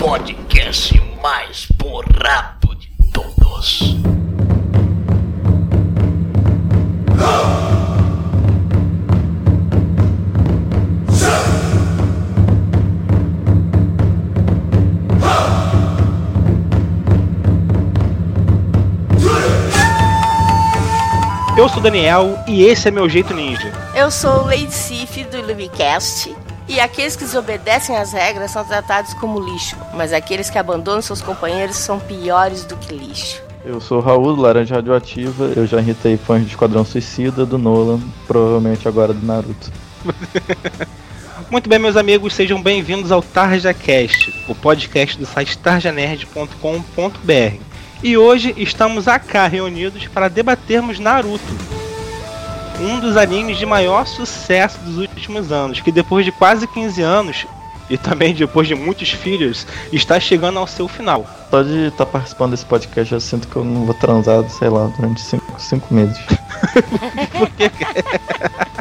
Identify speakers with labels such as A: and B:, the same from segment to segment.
A: podcast mais borrado de todos.
B: Eu sou o Daniel e esse é meu jeito ninja.
C: Eu sou o Lady Sif do Illumicast. E aqueles que desobedecem às regras são tratados como lixo, mas aqueles que abandonam seus companheiros são piores do que lixo.
D: Eu sou o Raul, do Laranja Radioativa. Eu já irritei fãs de Esquadrão Suicida, do Nolan, provavelmente agora do Naruto.
B: Muito bem, meus amigos, sejam bem-vindos ao TarjaCast, o podcast do site tarjanerd.com.br. E hoje estamos acá reunidos para debatermos Naruto, um dos animes de maior sucesso dos últimos anos, que depois de quase 15 anos e também depois de muitos filhos, está chegando ao seu final.
D: Só de estar participando desse podcast, eu sinto que eu não vou transar, sei lá, durante 5 meses.
B: Por quê?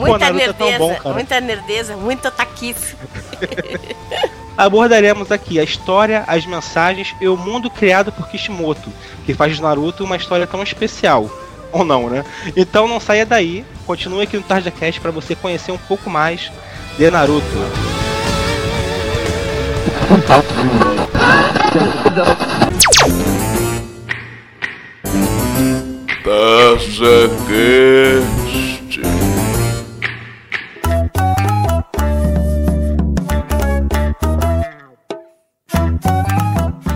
C: Muita
B: Naruto é tão
C: nerdeza,
B: bom, cara.
C: muita nerdeza, muita taquice.
B: Abordaremos aqui a história, as mensagens e o mundo criado por Kishimoto, que faz de Naruto uma história tão especial. Ou não, né? Então não saia daí, continue aqui no TarjaCast para você conhecer um pouco mais de Naruto.
A: TarjaCast.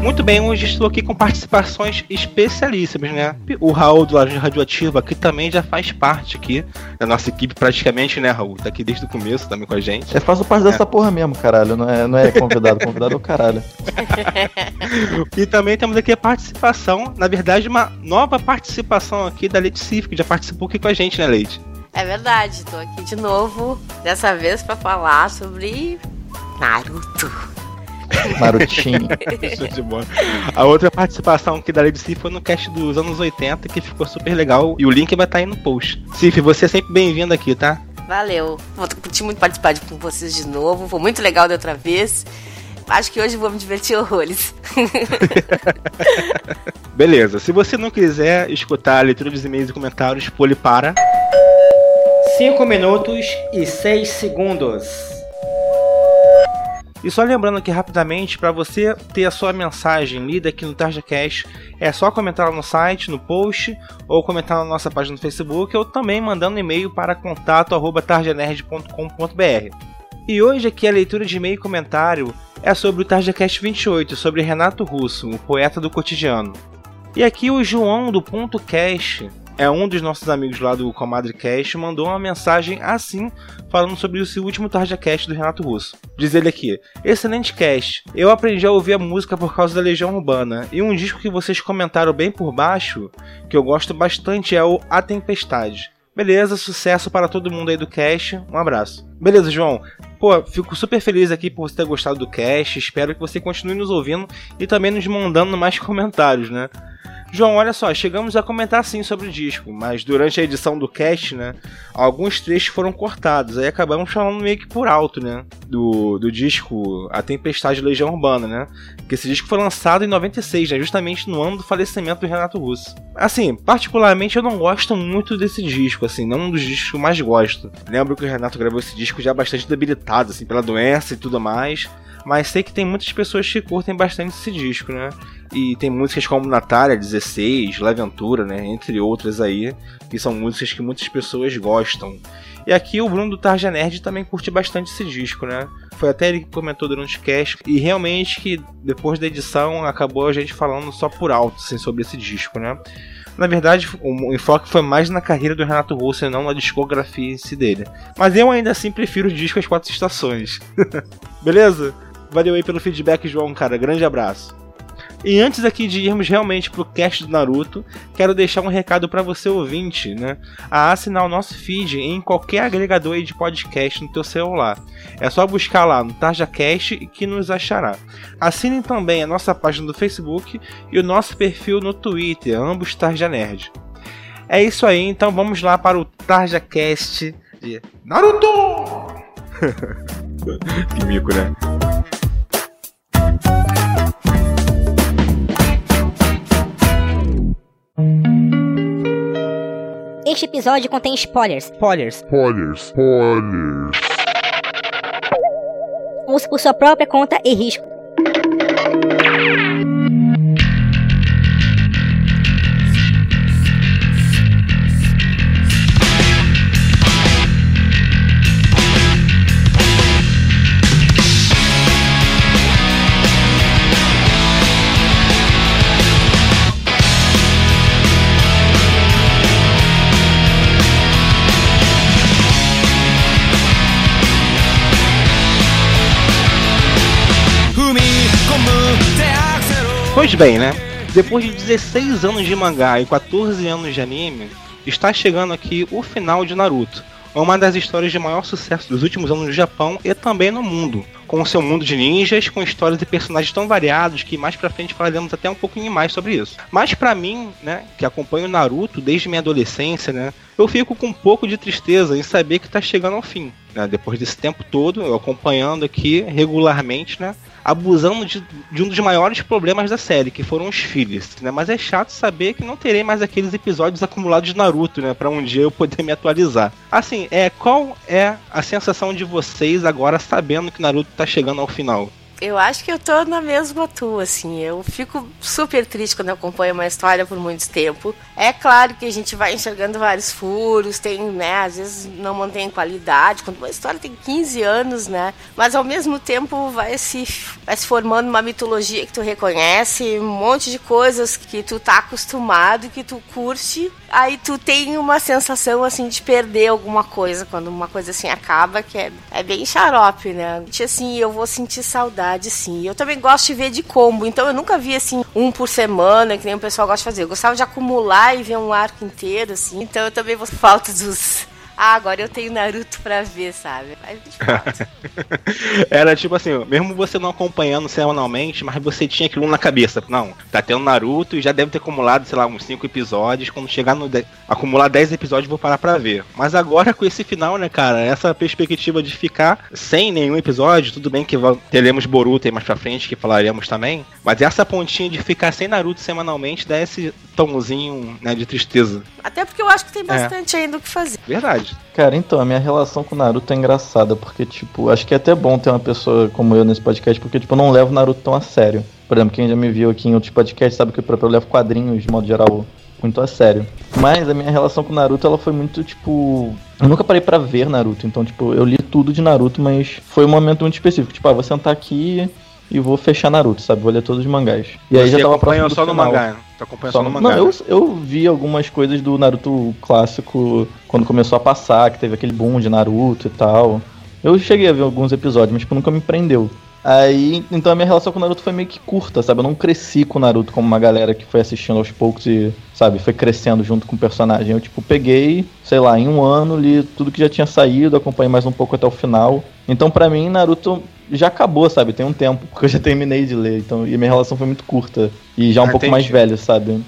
B: Muito bem, hoje estou aqui com participações especialíssimas, né? O Raul do Laranja Radioativa, que também já faz parte aqui da nossa equipe praticamente, né, Raul? Tá aqui desde o começo também com a gente.
D: Eu faço parte dessa porra mesmo, caralho. Não é, não é convidado, convidado é o caralho.
B: E também temos aqui a participação, na verdade, uma nova participação aqui da Leite Cif, que já participou aqui com a gente, né, Leite?
C: É verdade, tô aqui de novo, dessa vez pra falar sobre Naruto.
B: Bola. A outra participação aqui da Lady Cif foi no cast dos anos 80, que ficou super legal, e o link vai estar aí no post. Cif, você é sempre bem-vindo aqui, tá?
C: Valeu. Vou curtir muito participar de- com vocês de novo. Foi muito legal da outra vez. Acho que hoje vou me divertir horrores.
B: Beleza, se você não quiser escutar a leitura dos e-mails e comentários, pule para.
E: 5 minutos e 6 segundos.
B: E só lembrando aqui rapidamente, para você ter a sua mensagem lida aqui no TarjaCast, é só comentar lá no site, no post, ou comentar na nossa página no Facebook, ou também mandando e-mail para contato@tarjanerd.com.br. E hoje aqui a leitura de e-mail e comentário é sobre o TarjaCast 28, sobre Renato Russo, o poeta do cotidiano. E aqui o João do Ponto Cast, é um dos nossos amigos lá do Comadre Cast, mandou uma mensagem assim, falando sobre seu último TarjaCast do Renato Russo. Diz ele aqui: Excelente cast. Eu aprendi a ouvir a música por causa da Legião Urbana. E um disco que vocês comentaram bem por baixo, que eu gosto bastante, é o A Tempestade. Beleza, sucesso para todo mundo aí do cast. Um abraço. Beleza, João. Pô, fico super feliz aqui por você ter gostado do cast. Espero que você continue nos ouvindo e também nos mandando mais comentários, né? João, olha só, chegamos a comentar sim sobre o disco, mas durante a edição do cast, né, alguns trechos foram cortados, aí acabamos falando meio que por alto, né, do, do disco A Tempestade Legião Urbana, né, que esse disco foi lançado em 96, né, justamente no ano do falecimento do Renato Russo. Assim, particularmente eu não gosto muito desse disco, assim, não um dos discos que eu mais gosto. Lembro que o Renato gravou esse disco já bastante debilitado, assim, pela doença e tudo mais, mas sei que tem muitas pessoas que curtem bastante esse disco, né? E tem músicas como Natália 16, La Aventura, né? Entre outras aí, que são músicas que muitas pessoas gostam. E aqui o Bruno do Tarja Nerd também curte bastante esse disco, né? Foi até ele que comentou durante o cast. E realmente que depois da edição acabou a gente falando só por alto assim, sobre esse disco, né? Na verdade, o enfoque foi mais na carreira do Renato Russo e não na discografia em si dele. Mas eu ainda assim prefiro o disco As Quatro Estações. Beleza? Valeu aí pelo feedback, João, cara. Grande abraço. E antes aqui de irmos realmente pro cast do Naruto, quero deixar um recado para você ouvinte, né? A assinar o nosso feed em qualquer agregador de podcast no teu celular. É só buscar lá no TarjaCast e que nos achará. Assinem também a nossa página do Facebook e o nosso perfil no Twitter, ambos Tarja Nerd. É isso aí, então vamos lá para o TarjaCast de Naruto! que mico, né?
F: Este episódio contém spoilers.
E: Spoilers.
A: Spoilers. Spoilers.
F: Use por sua própria conta e risco.
B: Pois bem, né? Depois de 16 anos de mangá e 14 anos de anime, está chegando aqui o final de Naruto. Uma das histórias de maior sucesso dos últimos anos no Japão e também no mundo, com seu mundo de ninjas, com histórias e personagens tão variados que mais pra frente falaremos até um pouquinho mais sobre isso. Mas pra mim, né, que acompanho Naruto desde minha adolescência, né, eu fico com um pouco de tristeza em saber que tá chegando ao fim. Né, depois desse tempo todo, eu acompanhando aqui regularmente, né, abusando de, de, um dos maiores problemas da série, que foram os filhos, né? Mas é chato saber que não terei mais aqueles episódios acumulados de Naruto, né? Pra um dia eu poder me atualizar. Assim, é qual é a sensação de vocês agora sabendo que Naruto tá chegando ao final?
C: Eu acho que eu tô na mesma tua, assim. Eu fico super triste quando eu acompanho uma história por muito tempo. É claro que a gente vai enxergando vários furos, tem, né, às vezes não mantém qualidade, quando uma história tem 15 anos, né? Mas ao mesmo tempo vai se, vai se formando uma mitologia que tu reconhece, um monte de coisas que tu tá acostumado, que tu curte. Aí tu tem uma sensação assim de perder alguma coisa quando uma coisa assim acaba, que é, é bem xarope, né? Assim, eu vou sentir saudade, sim. Eu também gosto de ver de combo, então eu nunca vi assim um por semana, que nem o pessoal gosta de fazer. Eu gostava de acumular e ver um arco inteiro, assim. Então eu também vou falta dos ah, agora eu tenho Naruto pra ver, sabe? Aí
B: Era tipo assim, mesmo você não acompanhando semanalmente, mas você tinha aquilo na cabeça. Não, tá tendo Naruto e já deve ter acumulado, sei lá, uns 5 episódios. Quando chegar no. De... acumular 10 episódios, vou parar pra ver. Mas agora com esse final, né, cara, essa perspectiva de ficar sem nenhum episódio, tudo bem que teremos Boruto aí mais pra frente, que falaremos também. Mas essa pontinha de ficar sem Naruto semanalmente dá esse tomzinho né, de tristeza.
C: Até porque eu acho que tem bastante é. ainda o que fazer.
B: Verdade.
D: Cara, então, a minha relação com Naruto é engraçada, porque, tipo, acho que é até bom ter uma pessoa como eu nesse podcast, porque, tipo, eu não levo Naruto tão a sério. Por exemplo, quem já me viu aqui em outros podcasts sabe que eu levo quadrinhos, de modo geral, muito a sério. Mas a minha relação com Naruto, ela foi muito, tipo... Eu nunca parei para ver Naruto, então, tipo, eu li tudo de Naruto, mas foi um momento muito específico. Tipo, ah, vou sentar aqui e vou fechar Naruto, sabe? Vou ler todos os mangás. E
B: Você
D: aí já tava
B: acompanha só
D: no
B: mangá, né? Tu acompanha só, só no mangá.
D: Não, eu, eu vi algumas coisas do Naruto clássico quando começou a passar, que teve aquele boom de Naruto e tal. Eu cheguei a ver alguns episódios, mas tipo, nunca me prendeu. Aí, então a minha relação com o Naruto foi meio que curta, sabe? Eu não cresci com o Naruto como uma galera que foi assistindo aos poucos e, sabe, foi crescendo junto com o personagem. Eu, tipo, peguei, sei lá, em um ano, li tudo que já tinha saído, acompanhei mais um pouco até o final. Então, para mim, Naruto já acabou, sabe? Tem um tempo, porque eu já terminei de ler. Então, e minha relação foi muito curta. E já um ah, pouco entendi. mais velho, sabe?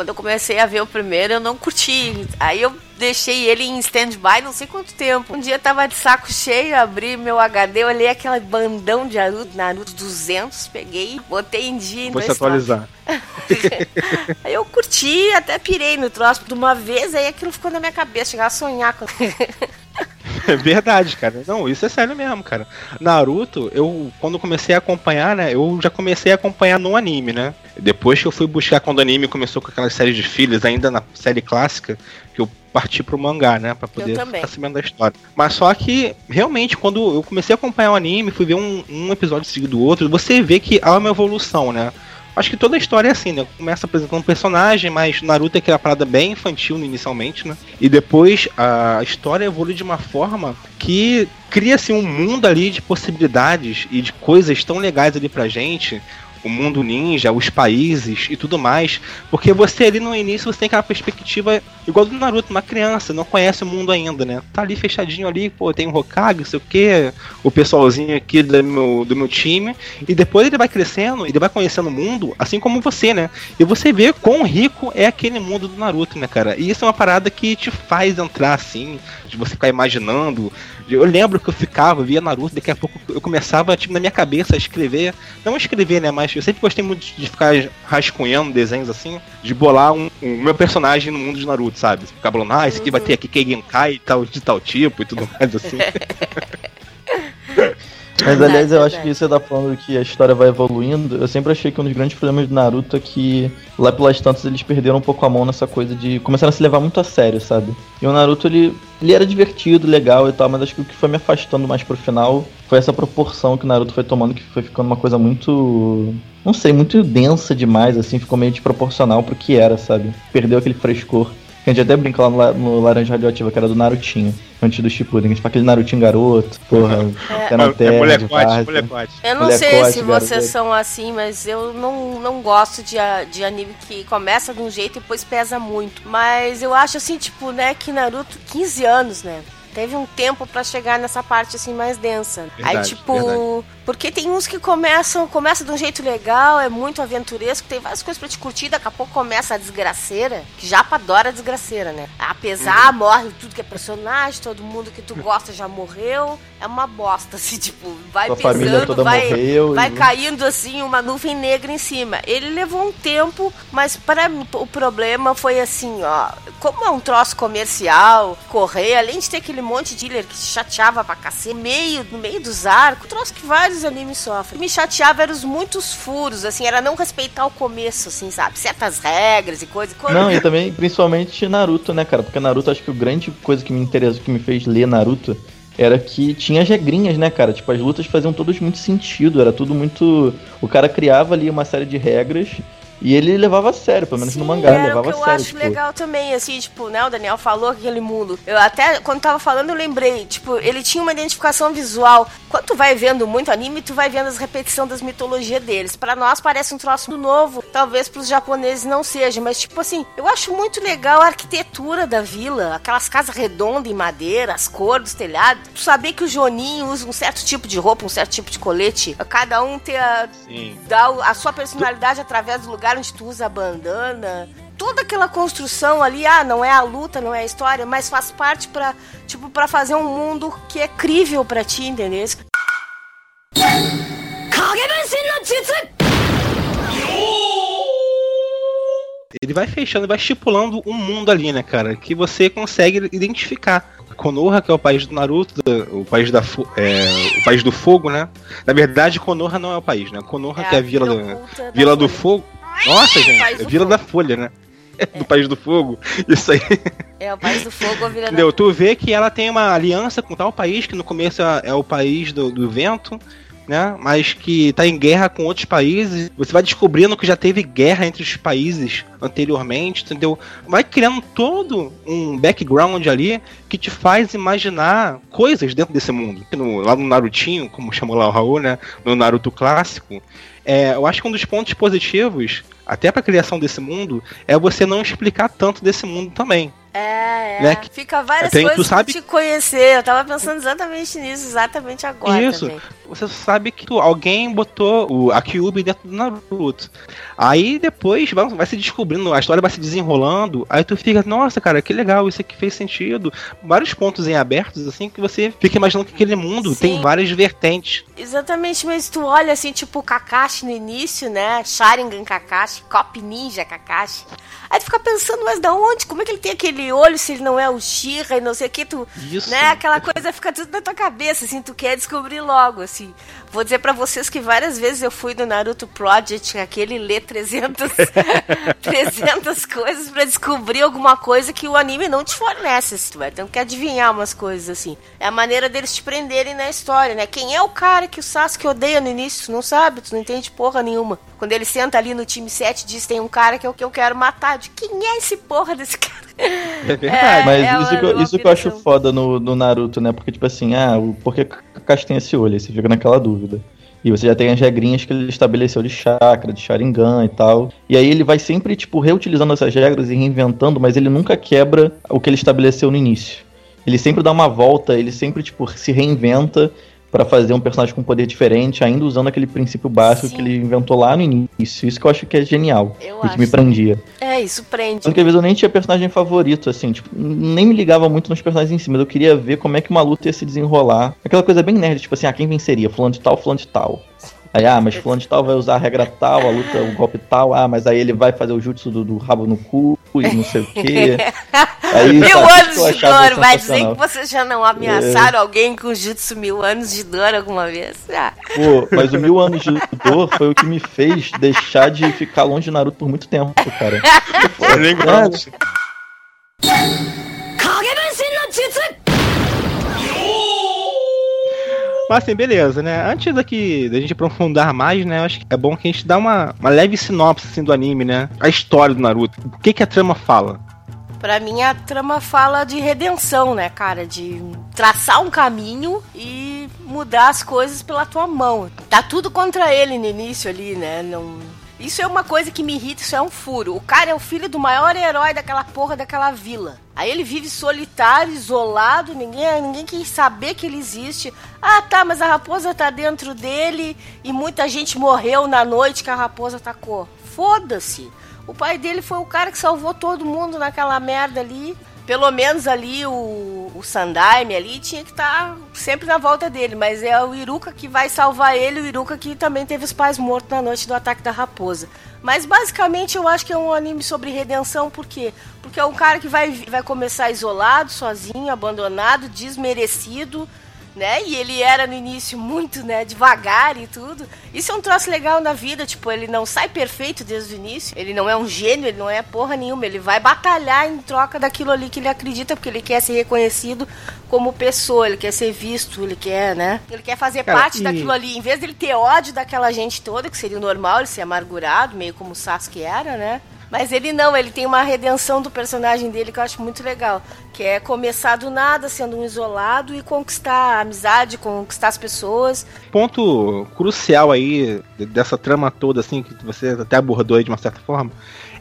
C: Quando eu comecei a ver o primeiro, eu não curti. Aí eu deixei ele em stand-by não sei quanto tempo. Um dia eu tava de saco cheio, abri meu HD, olhei aquele bandão de Naruto, Naruto 200, peguei, botei em dia.
B: Vou se atualizar.
C: aí eu curti, até pirei no troço de uma vez, aí aquilo ficou na minha cabeça, chegar a sonhar com.
B: É verdade, cara. Não, isso é sério mesmo, cara. Naruto, eu quando comecei a acompanhar, né, eu já comecei a acompanhar no anime, né? Depois que eu fui buscar quando o anime começou com aquela série de filhos, ainda na série clássica, que eu parti pro mangá, né, para poder ficar sabendo da história. Mas só que realmente quando eu comecei a acompanhar o anime, fui ver um, um episódio seguido do outro, você vê que há uma evolução, né? Acho que toda a história é assim, né? Começa apresentando um personagem, mas Naruto é aquela parada bem infantil inicialmente, né? E depois a história evolui de uma forma que cria-se um mundo ali de possibilidades e de coisas tão legais ali pra gente o mundo ninja, os países e tudo mais. Porque você ali no início você tem aquela perspectiva igual do Naruto, uma criança, não conhece o mundo ainda, né? Tá ali fechadinho ali, pô, tem o Hokage, sei o que, o pessoalzinho aqui do meu, do meu time. E depois ele vai crescendo, ele vai conhecendo o mundo, assim como você, né? E você vê quão rico é aquele mundo do Naruto, né, cara? E isso é uma parada que te faz entrar assim, de você ficar imaginando. Eu lembro que eu ficava, via Naruto, daqui a pouco eu começava, tipo, na minha cabeça a escrever. Não escrever, né? Mas eu sempre gostei muito de ficar rascunhando desenhos assim, de bolar um, um meu personagem no mundo de Naruto, sabe? Ficar falando, ah, esse aqui vai ter aqui Keigenkai e tal, de tal tipo e tudo mais assim.
D: Mas aliás, eu acho que você tá falando que a história vai evoluindo. Eu sempre achei que um dos grandes problemas do Naruto é que lá pelas tantas eles perderam um pouco a mão nessa coisa de começaram a se levar muito a sério, sabe? E o Naruto ele, ele era divertido, legal e tal, mas acho que o que foi me afastando mais pro final foi essa proporção que o Naruto foi tomando, que foi ficando uma coisa muito. Não sei, muito densa demais, assim, ficou meio desproporcional pro que era, sabe? Perdeu aquele frescor. A gente até brinca lá no, no Laranja Radioativa, que era do Narutinho, antes do Shippuden. A gente fala aquele Narutinho garoto, porra, pé na
B: é
D: terra, de
B: molecote.
C: Eu não
D: Molecote,
C: sei se
D: garoto.
C: vocês são assim, mas eu não, não gosto de, de anime que começa de um jeito e depois pesa muito. Mas eu acho assim, tipo, né, que Naruto, 15 anos, né? Teve um tempo pra chegar nessa parte assim mais densa. Aí,
B: Verdade,
C: tipo,
B: verdade.
C: Porque tem uns que começam, começa de um jeito legal, é muito aventuresco, tem várias coisas pra te curtir, daqui a pouco começa a desgraceira, que já adora a desgraceira, né? Apesar, morre tudo que é personagem, todo mundo que tu gosta já morreu, é uma bosta, assim, tipo, vai
D: Sua
C: pesando, vai,
D: morreu.
C: vai
D: e-
C: caindo assim uma nuvem negra em cima. Ele levou um tempo, mas para mim o problema foi assim, ó, como é um troço comercial, correr, além de ter aquele monte de dealer que te chateava pra cacete, meio, no meio dos arcos, troço que vários animes sofrem. O me chateava eram os muitos furos, assim, era não respeitar o começo, assim, sabe? Certas regras e coisas. Quando-
D: Não, e também, principalmente Naruto, né, cara? Porque Naruto, acho que a grande coisa que me interessou, que me fez ler Naruto, era que tinha as regrinhas, né, cara? Tipo, as lutas faziam todas muito sentido, era tudo muito. O cara criava ali uma série de regras e ele levava a sério, pelo menos no
C: Sim,
D: mangá, ele levava
C: o que
D: a
C: eu
D: sério.
C: acho
D: tipo.
C: legal também, assim, tipo, né, o Daniel falou aquele mundo. Eu até, quando tava falando, eu lembrei, tipo, ele tinha uma identificação visual. Quando tu vai vendo muito anime, tu vai vendo as repetições das mitologias deles. Pra nós parece um troço novo, talvez pros japoneses não seja, mas tipo assim, eu acho muito legal a arquitetura da vila, aquelas casas redondas em madeira, as cores dos telhados. Tu saber que o Joninho usa um certo tipo de roupa, um certo tipo de colete, cada um ter a,
B: Sim.
C: dá a sua personalidade através do lugar onde tu usa a bandana. Toda aquela construção ali, ah, não é a luta, não é a história, mas faz parte pra, tipo, para fazer um mundo que é crível pra ti, entendeu?
B: Ele vai fechando, vai estipulando um mundo ali, né, cara? Que você consegue identificar. Konoha, que é o país do Naruto, o país da é, o país do fogo, né? Na verdade, Konoha não é o país, né? Konoha que é a vila, do,
C: da
B: vila do
C: Folha.
B: fogo. Nossa,
C: País
B: gente, é Vila da Folha, né? Do país do fogo. Isso aí.
C: É o país do fogo, a vila da
B: Entendeu? Tu vê que ela tem uma aliança com tal país, que no começo é, é o país do, do vento, né? Mas que tá em guerra com outros países. Você vai descobrindo que já teve guerra entre os países anteriormente, entendeu? Vai criando todo um background ali que te faz imaginar coisas dentro desse mundo. No- lá no Narutinho, como chamou lá o Raul, né? No Naruto clássico. É, eu acho que um dos pontos positivos, até pra criação desse mundo, é você não explicar tanto desse mundo também.
C: É, é.
B: Né,
C: Fica várias
B: tem-
C: coisas
B: sabe-
C: pra te conhecer. Eu tava pensando exatamente nisso, exatamente agora
B: Isso.
C: também.
B: Você sabe que alguém botou o, a Kyuubi dentro do Naruto. Aí depois vai, vai se descobrindo, a história vai se desenrolando. Aí tu fica, nossa, cara, que legal, isso aqui fez sentido. Vários pontos em abertos, assim, que você fica imaginando que aquele mundo
C: Sim.
B: tem várias vertentes.
C: Exatamente, mas tu olha assim, tipo o Kakashi no início, né? Sharingan Kakashi, Cop Ninja Kakashi. Aí tu fica pensando, mas da onde? Como é que ele tem aquele olho se ele não é o Shira e não sei o que? Tu,
B: Isso.
C: né? Aquela coisa fica tudo na tua cabeça, assim, tu quer descobrir logo, assim. Vou dizer pra vocês que várias vezes eu fui no Naruto Project, aquele lê 300, 300 coisas pra descobrir alguma coisa que o anime não te fornece, assim, tu vai tendo que adivinhar umas coisas, assim. É a maneira deles te prenderem na história, né? Quem é o cara que o Sasuke odeia no início? Tu não sabe, tu não entende porra nenhuma. Quando ele senta ali no time 7 diz, tem um cara que é o que eu quero matar. De quem é esse porra desse cara?
B: É verdade.
C: É,
D: Mas
C: é
D: isso,
C: uma-
D: que, isso que eu acho foda no, no Naruto, né? Porque, tipo assim, ah, por que Kakashi tem esse olho? Aí você fica naquela dúvida. E você já tem as regrinhas que ele estabeleceu de chakra, de Sharingan e tal. E aí ele vai sempre, tipo, reutilizando essas regras e reinventando, mas ele nunca quebra o que ele estabeleceu no início. Ele sempre dá uma volta, ele sempre, tipo, se reinventa para fazer um personagem com poder diferente, ainda usando aquele princípio básico
C: Sim.
D: que ele inventou lá no início. Isso que eu acho que é genial.
C: Eu
D: e que
C: acho.
D: me prendia.
C: É, isso prende.
D: Tanto que às vezes eu nem tinha personagem favorito, assim, tipo, nem me ligava muito nos personagens em si, mas eu queria ver como é que uma luta ia se desenrolar. Aquela coisa bem nerd, tipo assim, ah, quem venceria? Fulano de tal, fulano de tal. Aí, ah, mas fulano de tal vai usar a regra tal, a luta, o golpe tal, ah, mas aí ele vai fazer o jutsu do, do rabo no cu e não sei o quê. Aí,
C: Mil
D: sabe,
C: anos
D: eu
C: de dor, vai dizer que vocês já não ameaçaram alguém com jutsu mil anos de dor alguma vez? Ah,
D: Pô, mas o mil anos de dor foi o que me fez deixar de ficar longe de Naruto por muito tempo, cara.
B: Lembrando. Mas assim, beleza, né? Antes daqui da gente aprofundar mais, né? Acho que é bom que a gente dá uma, uma leve sinopse assim, do anime, né? A história do Naruto. O que, que a trama fala?
C: Pra mim, a trama fala de redenção, né, cara? De traçar um caminho e mudar as coisas pela tua mão. Tá tudo contra ele no início ali, né? Não... Isso é uma coisa que me irrita, isso é um furo. O cara é o filho do maior herói daquela porra daquela vila. Aí ele vive solitário, isolado, ninguém, ninguém quer saber que ele existe. Ah, tá, mas a raposa tá dentro dele e muita gente morreu na noite que a raposa atacou. Foda-se. O pai dele foi o cara que salvou todo mundo naquela merda ali. Pelo menos ali o, o Sandaime ali tinha que estar sempre na volta dele. Mas é o Iruka que vai salvar ele, o Iruka que também teve os pais mortos na noite do ataque da raposa. Mas basicamente eu acho que é um anime sobre redenção, por quê? Porque é um cara que vai, vai começar isolado, sozinho, abandonado, desmerecido, né? E ele era no início muito, né, devagar e tudo. Isso é um troço legal na vida, tipo, ele não sai perfeito desde o início. Ele não é um gênio, ele não é porra nenhuma, ele vai batalhar em troca daquilo ali que ele acredita, porque ele quer ser reconhecido como pessoa, ele quer ser visto, ele quer, né? Ele quer fazer
B: Cara,
C: parte
B: e-
C: daquilo ali, em vez dele ter ódio daquela gente toda, que seria o normal, ele ser amargurado, meio como o Sasuke era, né? Mas ele não, ele tem uma redenção do personagem dele que eu acho muito legal. Que é começar do nada, sendo um isolado e conquistar a amizade, conquistar as pessoas.
B: Ponto crucial aí dessa trama toda, assim, que você até abordou aí de uma certa forma,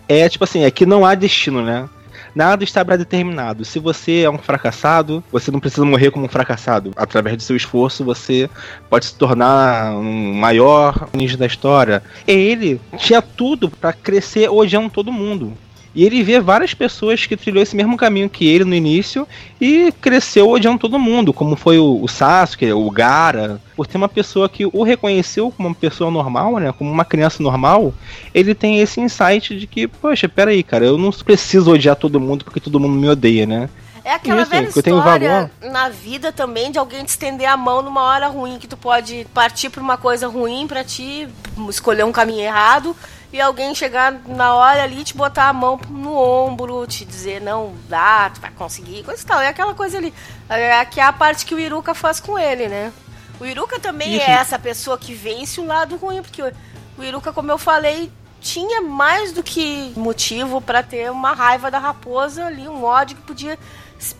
B: é tipo assim, é que não há destino, né? Nada está pré-determinado. Se você é um fracassado, você não precisa morrer como um fracassado. Através do seu esforço, você pode se tornar um maior ninja da história. Ele tinha tudo pra crescer odiando todo mundo. E ele vê várias pessoas que trilhou esse mesmo caminho que ele no início e cresceu odiando todo mundo, como foi o, o Sasuke, o Gara. Por ter uma pessoa que o reconheceu como uma pessoa normal, né? Como uma criança normal, ele tem esse insight de que, poxa, peraí, cara, eu não preciso odiar todo mundo porque todo mundo me odeia, né?
C: É aquela
B: Isso,
C: velha história na vida também de alguém te estender a mão numa hora ruim, que tu pode partir pra uma coisa ruim pra ti, escolher um caminho errado, e alguém chegar na hora ali e te botar a mão no ombro, te dizer, não, dá, tu vai conseguir, coisa e tal. É aquela coisa ali. É, que é a parte que o Iruka faz com ele, né? O Iruka também
B: Isso.
C: é essa pessoa que vence o lado ruim, porque o- Iruka, como eu falei, tinha mais do que motivo pra ter uma raiva da raposa ali, um ódio que podia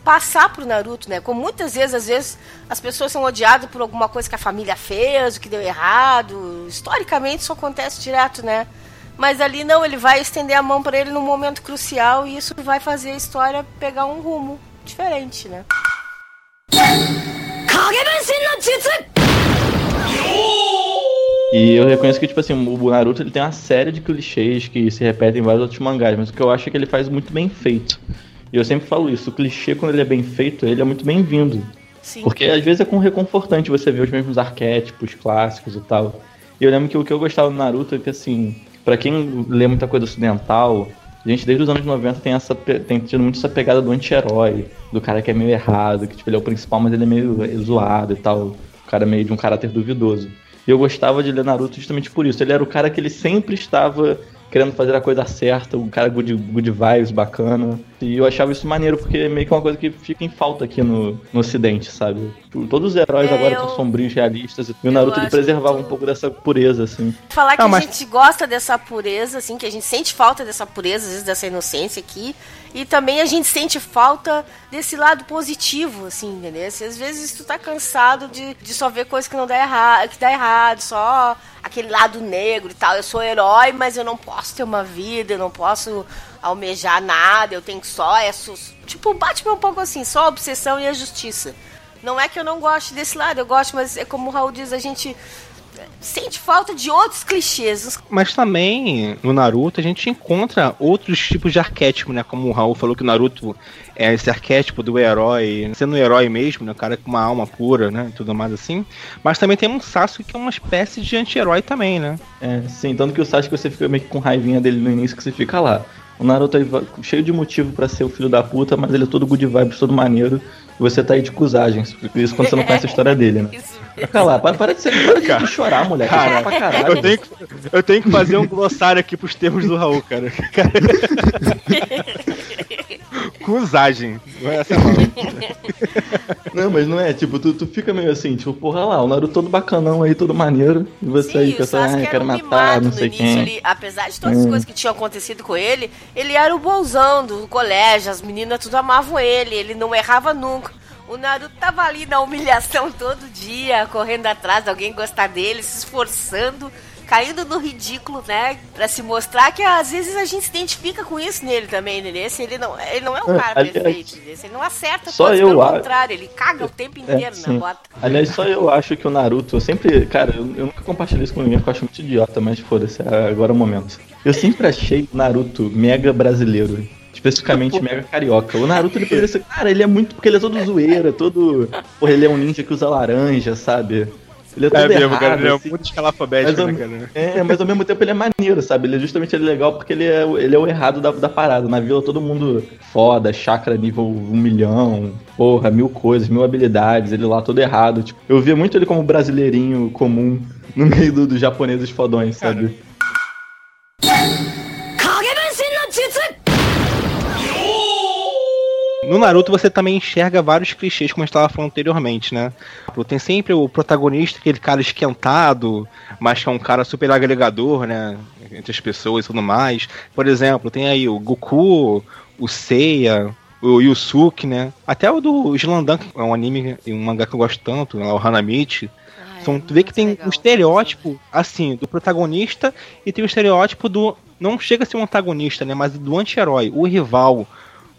C: passar pro Naruto, né? Como muitas vezes, às vezes, as pessoas são odiadas por alguma coisa que a família fez, o que deu errado. Historicamente isso acontece direto, né? Mas ali não, ele vai estender a mão pra ele num momento crucial e isso vai fazer a história pegar um rumo diferente, né?
D: E eu reconheço que, tipo assim, o Naruto ele tem uma série de clichês que se repetem em vários outros mangás, mas o que eu acho é que ele faz muito bem feito. E eu sempre falo isso, o clichê, quando ele é bem feito, ele é muito bem-vindo. Porque às vezes é com reconfortante você ver os mesmos arquétipos clássicos e tal. E eu lembro que o que eu gostava do Naruto é que, assim, pra quem lê muita coisa ocidental, a gente desde os anos 90 tem, essa, tem tido muito essa pegada do anti-herói, do cara que é meio errado, que tipo, ele é o principal, mas ele é meio zoado e tal. O cara é meio de um caráter duvidoso. E eu gostava de ler Naruto justamente por isso. Ele era o cara que ele sempre estava querendo fazer a coisa certa, o cara good, good vibes, bacana. E eu achava isso maneiro, porque é meio que uma coisa que fica em falta aqui no, no ocidente, sabe? Tipo, Todos os heróis
C: É,
D: agora
C: eu-
D: são sombrios, realistas, e o Naruto ele preservava um pouco dessa pureza, assim.
C: Falar que
B: Não,
C: a
B: mas-
C: gente gosta dessa pureza, assim, que a gente sente falta dessa pureza, às vezes dessa inocência aqui. E também a gente sente falta desse lado positivo, assim, entendeu? Às vezes tu tá cansado de, de só ver coisa que não dá errado, que dá errado, só aquele lado negro e tal. Eu sou herói, mas eu não posso ter uma vida, eu não posso almejar nada, eu tenho que só é su- tipo, bate um pouco assim, só a obsessão e a justiça. Não é que eu não goste desse lado, eu gosto, mas é como o Raul diz, a gente sente falta de outros clichês. Os-
B: Mas também no Naruto a gente encontra outros tipos de arquétipo, né? Como o Raul falou que o Naruto é esse arquétipo do herói, sendo um herói mesmo, né? O cara com uma alma pura, né? Tudo mais assim. Mas também tem um Sasuke que é uma espécie de anti-herói também, né?
D: É, sim, tanto que o Sasuke você fica meio que com raivinha dele no início que você fica lá. O Naruto va- cheio de motivo pra ser o filho da puta, mas ele é todo good vibes, todo maneiro. E você tá aí de cusagens. Isso quando você não conhece a história dele, né?
C: Isso
D: Fica lá, para, para de, ser, para de chorar, moleque.
B: Cara,
D: Chora pra caralho.
B: Eu tenho, que, eu tenho que fazer um glossário aqui pros termos do Raul, cara. Cusagem. Não é essa não.
D: Não, mas não é, tipo, tu, tu fica meio assim, tipo, porra lá, o Naruto todo bacanão aí, todo maneiro. E você aí
C: Sim, o
D: pensa, ah, quero matar, não
C: no
D: sei
C: início.
D: quem.
C: Ele, apesar de todas as
D: Hum.
C: coisas que tinham acontecido com ele, ele era o bonzão do colégio, as meninas tudo amavam ele, ele não errava nunca. O Naruto tava ali na humilhação todo dia, correndo atrás de alguém gostar dele, se esforçando, caindo no ridículo, né? Pra se mostrar que às vezes a gente se identifica com isso nele também? Se ele não, ele não é um
D: É,
C: cara
D: aliás,
C: perfeito, entendeu? Ele não acerta
D: só eu
C: pelo
D: acho-
C: contrário, ele caga o tempo
D: É,
C: inteiro
D: sim.
C: na bota.
D: Aliás, só eu acho que o Naruto, eu sempre, cara, eu, eu nunca compartilhei isso com ninguém porque eu acho muito idiota, mas foda-se, é agora é o momento. Eu sempre achei o Naruto mega brasileiro. Especificamente mega carioca. O Naruto ele poderia ser. Cara, ele é muito. Porque ele é todo zoeira, todo. Porra, ele é um ninja que usa laranja, sabe? Ele é todo
B: É mesmo,
D: errado,
B: cara. Ele é
D: assim.
B: muito escalafobético,
D: Mas
B: né, cara?
D: É, mas ao mesmo tempo ele é maneiro, sabe? Ele é justamente ele é legal porque ele é, o- ele é o errado da, da parada. Na vila todo mundo foda, chakra nível um milhão, porra, mil coisas, mil habilidades, ele lá todo errado. Tipo, eu via muito ele como brasileirinho comum no meio do- dos japoneses fodões, sabe?
B: No Naruto você também enxerga vários clichês, como a gente estava falando anteriormente, né? Tem sempre o protagonista, aquele cara esquentado, mas que é um cara super agregador, né? Entre as pessoas e tudo mais. Por exemplo, tem aí o Goku, o Seiya, o Yusuke, né? Até o do Slandan, que é um anime e um mangá que eu gosto tanto, né? o Hanamichi.
C: Ai,
B: Então,
C: é
B: tu vê que tem
C: legal.
B: um estereótipo, assim, do protagonista e tem o estereótipo do. Não chega a ser um antagonista, né? Mas do anti-herói, o rival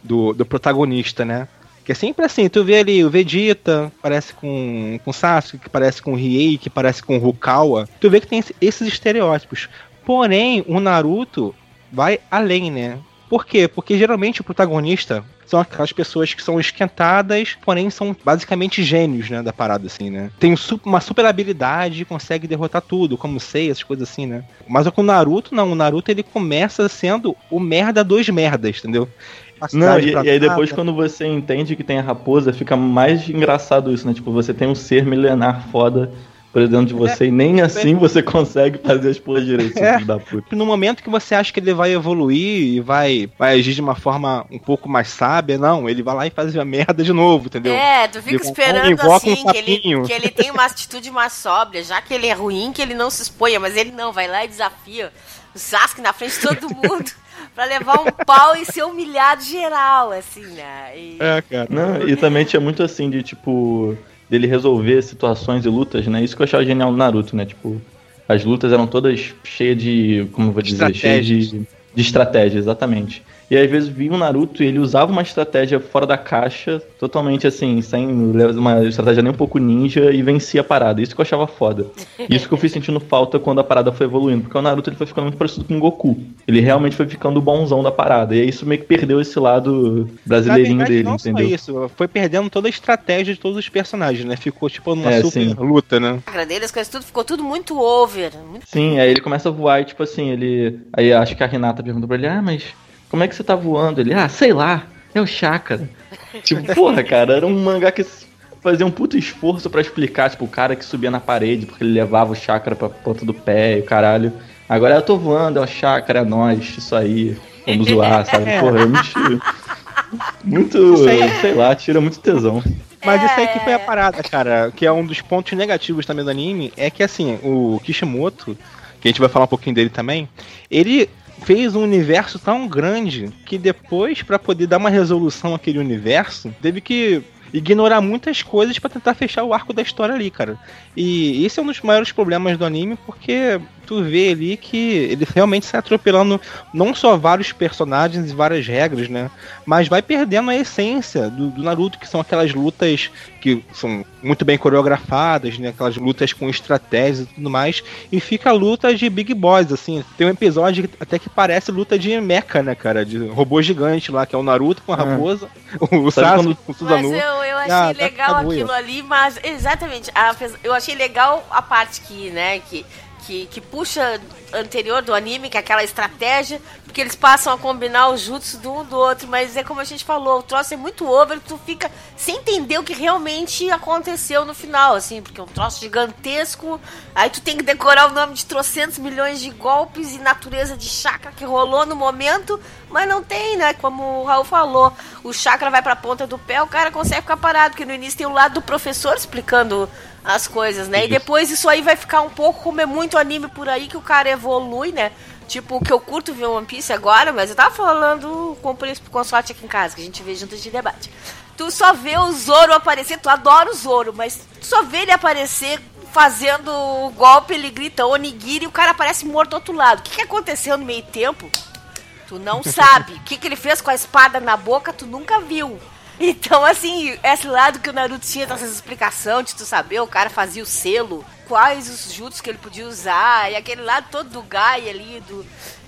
B: do, do protagonista, né? Que é sempre assim, tu vê ali o Vegeta, parece com, com Sasuke, que parece com Riei, que parece com Rukawa. Tu vê que tem esse- esses estereótipos. Porém, o Naruto vai além, né? Por quê? Porque geralmente o protagonista são aquelas pessoas que são esquentadas, porém são basicamente gênios, né, da parada, assim, né? Tem um uma super habilidade consegue derrotar tudo, como sei, essas coisas assim, né? Mas com o Naruto, não. O Naruto, ele começa sendo o merda dos merdas, entendeu?
D: Não, e, e aí depois quando você entende que tem a raposa, fica mais engraçado isso, né? Tipo, você tem um ser milenar foda por dentro de você e nem assim você consegue fazer as porras direito,
B: É.
D: da puta.
B: No momento que você acha que ele vai evoluir e vai, vai agir de uma forma um pouco mais sábia, não, ele vai lá e faz a merda de novo, entendeu?
C: É, tu fica
B: Ele
C: esperando
B: invoca um
C: assim que ele, que ele tem uma atitude mais sóbria, já que ele é ruim, que ele não se exponha, mas ele não, vai lá e desafia o Sasuke na frente de todo mundo pra levar um pau e ser humilhado geral, assim, né? E-
B: É, cara.
D: Não, e também tinha muito assim de tipo dele resolver situações e lutas, né? Isso que eu achava genial no Naruto, né? Tipo, as lutas eram todas cheias de, como eu vou dizer, cheias de, de estratégia, exatamente. E às vezes vinha o Naruto e ele usava uma estratégia fora da caixa, totalmente assim, sem uma estratégia nem um pouco ninja e vencia a parada. Isso que eu achava foda. Isso que eu fui sentindo falta quando a parada foi evoluindo, porque o Naruto ele foi ficando muito parecido com o Goku. Ele realmente foi ficando o bonzão da parada. E aí isso meio que perdeu esse lado brasileirinho
B: verdade,
D: dele,
B: não
D: entendeu?
B: só isso, foi perdendo toda a estratégia de todos os personagens, né? Ficou tipo numa
D: É,
B: super
D: sim.
B: luta, né?
C: A dele, as coisas tudo ficou tudo muito over. Muito...
D: Sim, aí ele começa a voar e, tipo assim, ele. Aí acho que a Renata pergunta pra ele, ah, mas como é que você tá voando? Ele, ah, sei lá, é o chakra. tipo, porra, cara, era um mangá que fazia um puto esforço pra explicar, tipo, o cara que subia na parede porque ele levava o chakra pra ponta do pé e o caralho. Agora eu tô voando, é o chácara, é nós, isso aí. Vamos zoar, sabe? Porra, é muito. Muito, sei lá, tira muito tesão.
B: Mas isso aí que foi a parada, cara, que é um dos pontos negativos também do anime, é que assim, o Kishimoto, que a gente vai falar um pouquinho dele também, ele fez um universo tão grande que depois, para poder dar uma resolução àquele universo, teve que ignorar muitas coisas para tentar fechar o arco da história ali, cara. E esse é um dos maiores problemas do anime, porque tu vê ali que ele realmente sai atropelando não só vários personagens e várias regras, né? Mas vai perdendo a essência do, do, Naruto, que são aquelas lutas que são muito bem coreografadas, né? Aquelas lutas com estratégias e tudo mais. E fica a luta de Big Boys, assim. Tem um episódio até que parece luta de mecha, né, cara? De robô gigante lá, que é o Naruto com a é. raposa, o Sasuke com o Susanoo.
C: Mas eu, eu achei ah, legal aquilo ali, mas exatamente. Eu achei legal a parte que, né, que que, que puxa anterior do anime, que é aquela estratégia, porque eles passam a combinar os jutsu do um do outro, mas é como a gente falou, o troço é muito over, tu fica sem entender o que realmente aconteceu no final, assim, porque é um troço gigantesco, aí tu tem que decorar o nome de trocentos milhões de golpes e natureza de chakra que rolou no momento, mas não tem, né? Como o Raul falou, o chakra vai pra ponta do pé, o cara consegue ficar parado, porque no início tem o lado do professor explicando as coisas, né? E depois isso aí vai ficar um pouco como é muito anime por aí que o cara evolui, né? Tipo, o que eu curto ver One Piece agora, mas eu tava falando com o Príncipe Consorte aqui em casa, que a gente vê juntos de debate. Tu só vê o Zoro aparecer, tu adora o Zoro, mas tu só vê ele aparecer fazendo o golpe, ele grita Onigiri e o cara aparece morto do outro lado. O que, que aconteceu no meio tempo? Tu não sabe. O que, que ele fez com a espada na boca, tu nunca viu. Então, assim, esse lado que o Naruto tinha essa explicação de tu saber, o cara fazia o selo, quais os jutsus que ele podia usar, e aquele lado todo do Gai ali, do,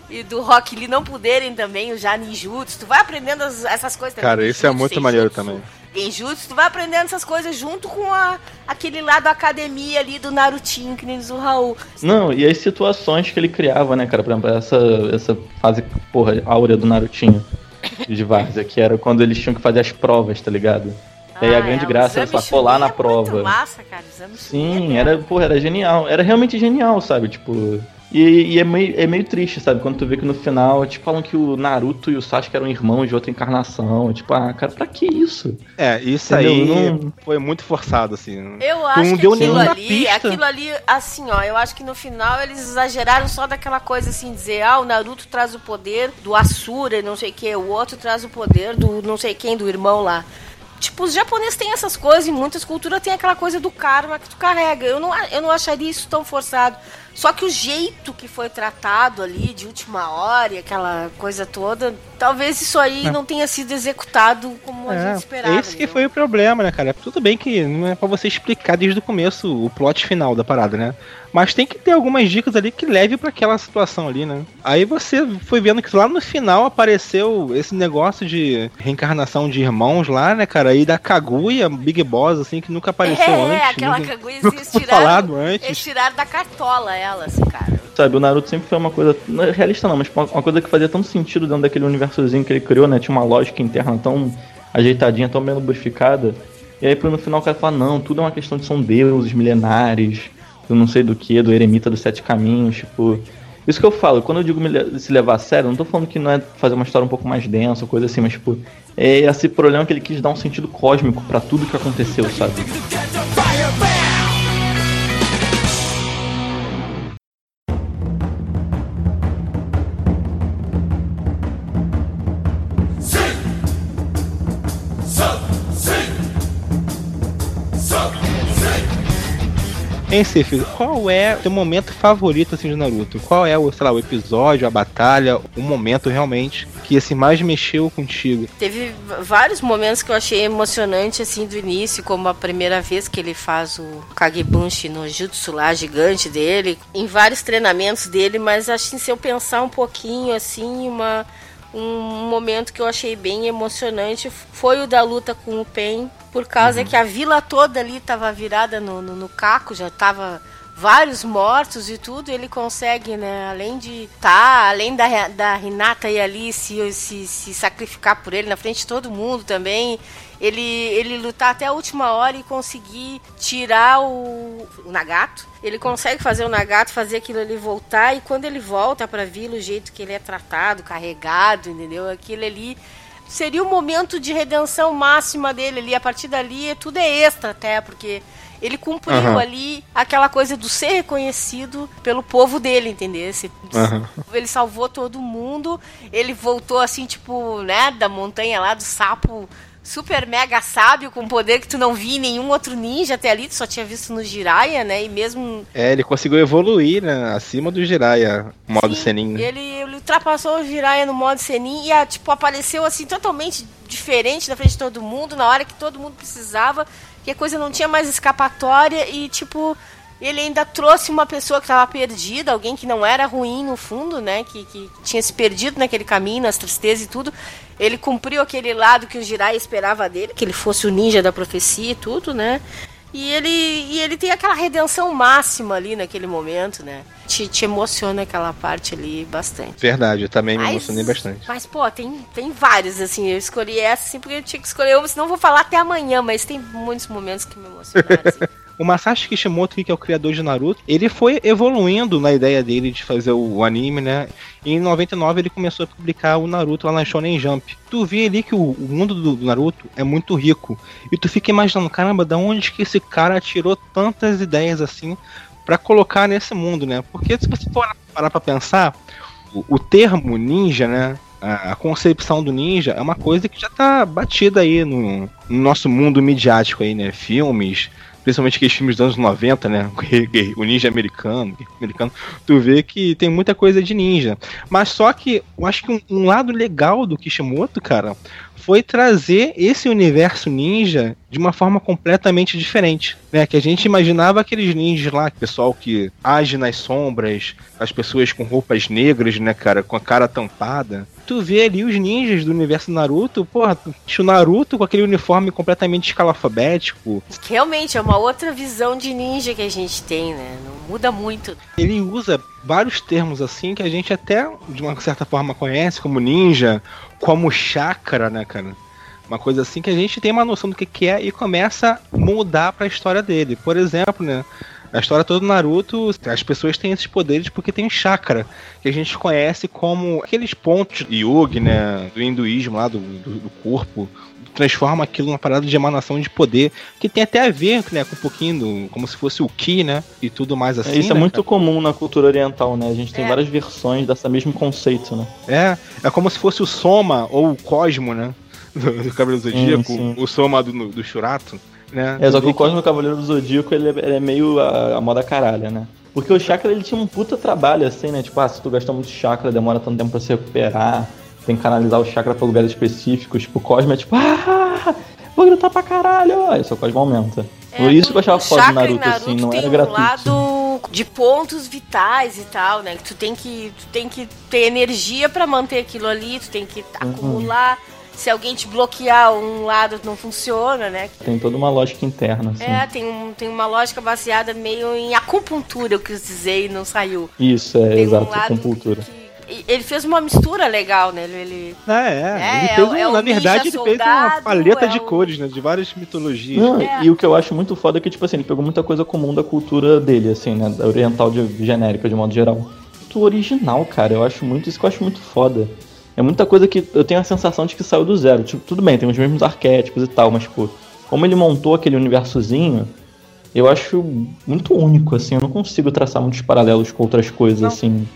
C: e do Rock Lee não poderem também usar ninjutsu. Tu vai aprendendo as, essas coisas também.
B: Cara, isso é muito maneiro também.
C: Genjutsu, tu vai aprendendo essas coisas junto com a, aquele lado da academia ali do Narutinho, que nem diz o Raul.
D: Não, e as situações que ele criava, né, cara? Por exemplo, essa, essa fase, porra, áurea do Narutinho de Várzea, que era quando eles tinham que fazer as provas, tá ligado? E aí a ah, grande é, graça era só colar na é prova.
C: Massa, cara.
D: Sim, era, porra, era genial. Era realmente genial, sabe? Tipo, e, e, é, meio, é meio triste, sabe? Quando tu vê que no final, tipo, falam que o Naruto e o Sasuke eram irmãos de outra encarnação. Tipo, ah, cara, pra que isso?
B: É, isso Entendeu? aí não... foi muito forçado, assim.
C: Eu acho não que deu aquilo ali, pista. aquilo ali, assim, ó, eu acho que no final eles exageraram só daquela coisa assim, dizer, ah, o Naruto traz o poder do Asura e não sei o que, o outro traz o poder do não sei quem, do irmão lá tipo, os japoneses têm essas coisas, em muitas culturas tem aquela coisa do karma que tu carrega. Eu não, eu não acharia isso tão forçado. Só que o jeito que foi tratado ali, de última hora, e aquela coisa toda, talvez isso aí é. não tenha sido executado como é, a gente esperava.
B: Esse que foi o problema, né, cara? Tudo bem que não é pra você explicar desde o começo o plot final da parada, né? Mas tem que ter algumas dicas ali que leve para aquela situação ali, né? Aí você foi vendo que lá no final apareceu esse negócio de reencarnação de irmãos lá, né, cara? Aí da Kaguya, Big Boss, assim, que nunca apareceu é, antes.
C: É, aquela
B: nunca,
C: Kaguya eles tiraram, antes. eles tiraram da cartola assim, cara.
D: Sabe, o Naruto sempre foi uma coisa, não realista não, mas uma coisa que fazia tanto sentido dentro daquele universozinho que ele criou, né? Tinha uma lógica interna tão ajeitadinha, tão bem lubrificada. E aí no final o cara fala, não, tudo é uma questão de são deuses milenares, do não sei do que, do eremita dos sete caminhos, tipo. Isso que eu falo, quando eu digo se levar a sério, não tô falando que não é fazer uma história um pouco mais densa, coisa assim, mas tipo, é esse problema que ele quis dar um sentido cósmico para tudo que aconteceu, sabe?
B: Hein, Sif, qual é o teu momento favorito assim de Naruto? Qual é o, sei lá, o episódio, a batalha, o momento realmente que assim mais mexeu contigo?
C: Teve vários momentos que eu achei emocionante assim do início, como a primeira vez que ele faz o Kagebunshi no jutsu lá gigante dele, em vários treinamentos dele, mas que se eu pensar um pouquinho assim, uma um momento que eu achei bem emocionante foi o da luta com o Pen, por causa uhum. que a vila toda ali estava virada no, no, no, caco, já estava vários mortos e tudo, ele consegue, né? Além de tá, além da, da Renata e ali se, se, se sacrificar por ele na frente de todo mundo também, ele, ele lutar até a última hora e conseguir tirar o, o Nagato. Ele consegue fazer o Nagato fazer aquilo ali voltar e quando ele volta pra vila, o jeito que ele é tratado, carregado, entendeu? Aquilo ali seria o momento de redenção máxima dele ali. A partir dali, tudo é extra até, porque ele cumpriu
B: Aham.
C: ali aquela coisa do ser reconhecido pelo povo dele, entendeu?
B: Aham.
C: Ele salvou todo mundo, ele voltou assim, tipo, né, da montanha lá do sapo, super mega sábio, com poder que tu não via em nenhum outro ninja até ali, tu só tinha visto no Jiraiya, né? E mesmo
B: É, ele conseguiu evoluir, né? Acima do Jiraiya, modo
C: Sim,
B: Senin. né?
C: Ele, ele ultrapassou o Jiraiya no modo Senin e ah, tipo, apareceu assim totalmente diferente na frente de todo mundo, na hora que todo mundo precisava, que a coisa não tinha mais escapatória e tipo, ele ainda trouxe uma pessoa que estava perdida, alguém que não era ruim no fundo, né? Que, que tinha se perdido naquele caminho, nas tristezas e tudo. Ele cumpriu aquele lado que o Jiraiya esperava dele, que ele fosse o ninja da profecia e tudo, né? E ele, e ele tem aquela redenção máxima ali naquele momento, né? Te, te emociona aquela parte ali bastante.
B: Verdade, eu também me
C: Mas-
B: emocionei bastante.
C: Mas, pô, tem, tem vários, assim. Eu escolhi essa, assim, porque eu tinha que escolher uma, senão eu vou falar até amanhã, mas tem muitos momentos que me emocionaram, assim.
B: O Masashi Kishimoto, que é o criador de Naruto, ele foi evoluindo na ideia dele de fazer o anime, né? E em 99 ele começou a publicar o Naruto lá na Shonen Jump. Tu vê ali que o, mundo do, Naruto é muito rico. E tu fica imaginando, caramba, da onde que esse cara tirou tantas ideias assim pra colocar nesse mundo, né? Porque se você for parar pra pensar, o, o termo ninja, né? A, a concepção do ninja é uma coisa que já tá batida aí no, no nosso mundo midiático aí, né? Filmes, principalmente aqueles filmes dos anos 90, né? O ninja americano, americano, tu vê que tem muita coisa de ninja. Mas só que eu acho que um, um lado legal do Kishimoto, cara, foi trazer esse universo ninja de uma forma completamente diferente, né? Que a gente imaginava aqueles ninjas lá, pessoal que age nas sombras, as pessoas com roupas negras, né, cara, com a cara tampada. Tu vê ali os ninjas do universo Naruto, porra, o Naruto com aquele uniforme completamente escalafabético,
C: Realmente, é uma outra visão de ninja que a gente tem, né? Não muda muito.
B: ele usa vários termos assim que a gente até de uma certa forma conhece como ninja, como chakra, né, cara? Uma coisa assim que a gente tem uma noção do que, que é e começa a mudar pra história dele. Por exemplo, né? A história toda do Naruto, as pessoas têm esses poderes porque tem chakra, que a gente conhece como aqueles pontos de yogi, né? Do hinduísmo lá, do, do, do corpo. Transforma aquilo numa parada de emanação de poder, que tem até a ver né, com um pouquinho do. como se fosse o Ki, né? E tudo mais assim.
D: Isso é
B: né,
D: muito comum na cultura oriental, né? A gente tem
C: É.
D: várias versões dessa mesmo conceito, né?
B: É, é como se fosse o Soma ou o Cosmo, né? Do, do do Zodíaco,
D: sim.
B: o Soma do, do Shurato, né?
D: É, só que o Cosmo Cavaleiro do Zodíaco, ele é, ele é meio a, a moda caralha, né? Porque o chakra, ele tinha um puta trabalho, assim, né? Tipo, ah, se tu gastar muito chakra, demora tanto tempo pra se recuperar, tem que canalizar o chakra pra lugares específicos. Tipo, o Cosmo é tipo, ah, vou gritar pra caralho. Aí o seu Cosmo aumenta. Por isso que eu achava
C: o
D: foda do
C: em
D: Naruto, assim, não
C: tem
D: era
C: um
D: gratuito.
C: lado de pontos vitais e tal, né? Que tu tem que, tu tem que ter energia pra manter aquilo ali, tu tem que
D: Uhum.
C: acumular. Se alguém te bloquear um lado, não funciona, né?
D: Tem toda uma lógica interna, assim.
C: É, tem, um, tem uma lógica baseada meio em acupuntura, eu quis dizer, e não saiu.
D: Isso, é,
C: Tem
D: exato,
C: um lado
D: compultura.
C: que- ele fez uma mistura legal, né? Ele, ele-
B: É, é.
C: É,
B: ele
C: é
B: fez
C: o-
B: um-
C: é o
B: na verdade, ele fez uma
C: soldado,
B: paleta
C: é
B: de cores, né? De várias mitologias.
D: Não,
C: É.
D: E o que eu acho muito foda é que, tipo assim, ele pegou muita coisa comum da cultura dele, assim, né? Da oriental de, genérica, de modo geral. Muito original, cara. Eu acho muito isso que eu acho muito foda. É muita coisa que eu tenho a sensação de que saiu do zero. Tipo, tudo bem, tem os mesmos arquétipos e tal, mas, tipo, como ele montou aquele universozinho, eu acho muito único, assim. Eu não consigo traçar muitos paralelos com outras coisas,
B: Não.
D: assim.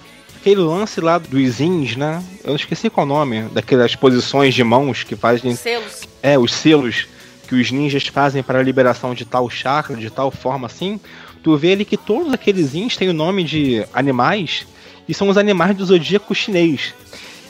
B: Aquele lance lá dos Zins, né? Eu esqueci qual o nome. Daquelas posições de mãos que fazem.
C: selos.
B: É, os selos que os ninjas fazem para a liberação de tal chakra, de tal forma assim. Tu vê ali que todos aqueles Zins têm o nome de animais e são os animais do zodíaco chinês.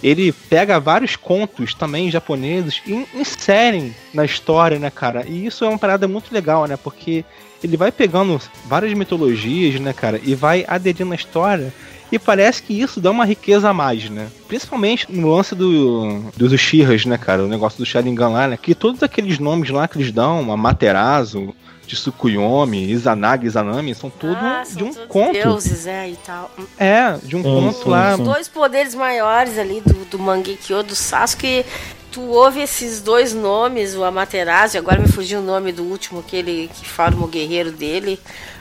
B: Ele pega vários contos também japoneses e inserem na história, né, cara? E isso é uma parada muito legal, né? Porque ele vai pegando várias mitologias, né, cara, e vai aderindo na história E parece que isso dá uma riqueza a mais, né? Principalmente no lance do, dos Ushihas, né, cara? O negócio do Sharingan lá, né? Que todos aqueles nomes lá que eles dão, Amaterasu, Tsukuyomi, Izanagi, Izanami, são tudo
C: Ah,
B: de
C: são
B: um
C: todos
B: conto.
C: deuses, é, e tal.
B: É, de um
D: Sim,
B: conto
D: sim,
B: lá.
D: sim.
C: Os dois poderes maiores ali do, do Mangekyo, do Sasuke, tu ouve esses dois nomes, o Amaterasu, e agora me fugiu o nome do último, aquele que forma o guerreiro dele.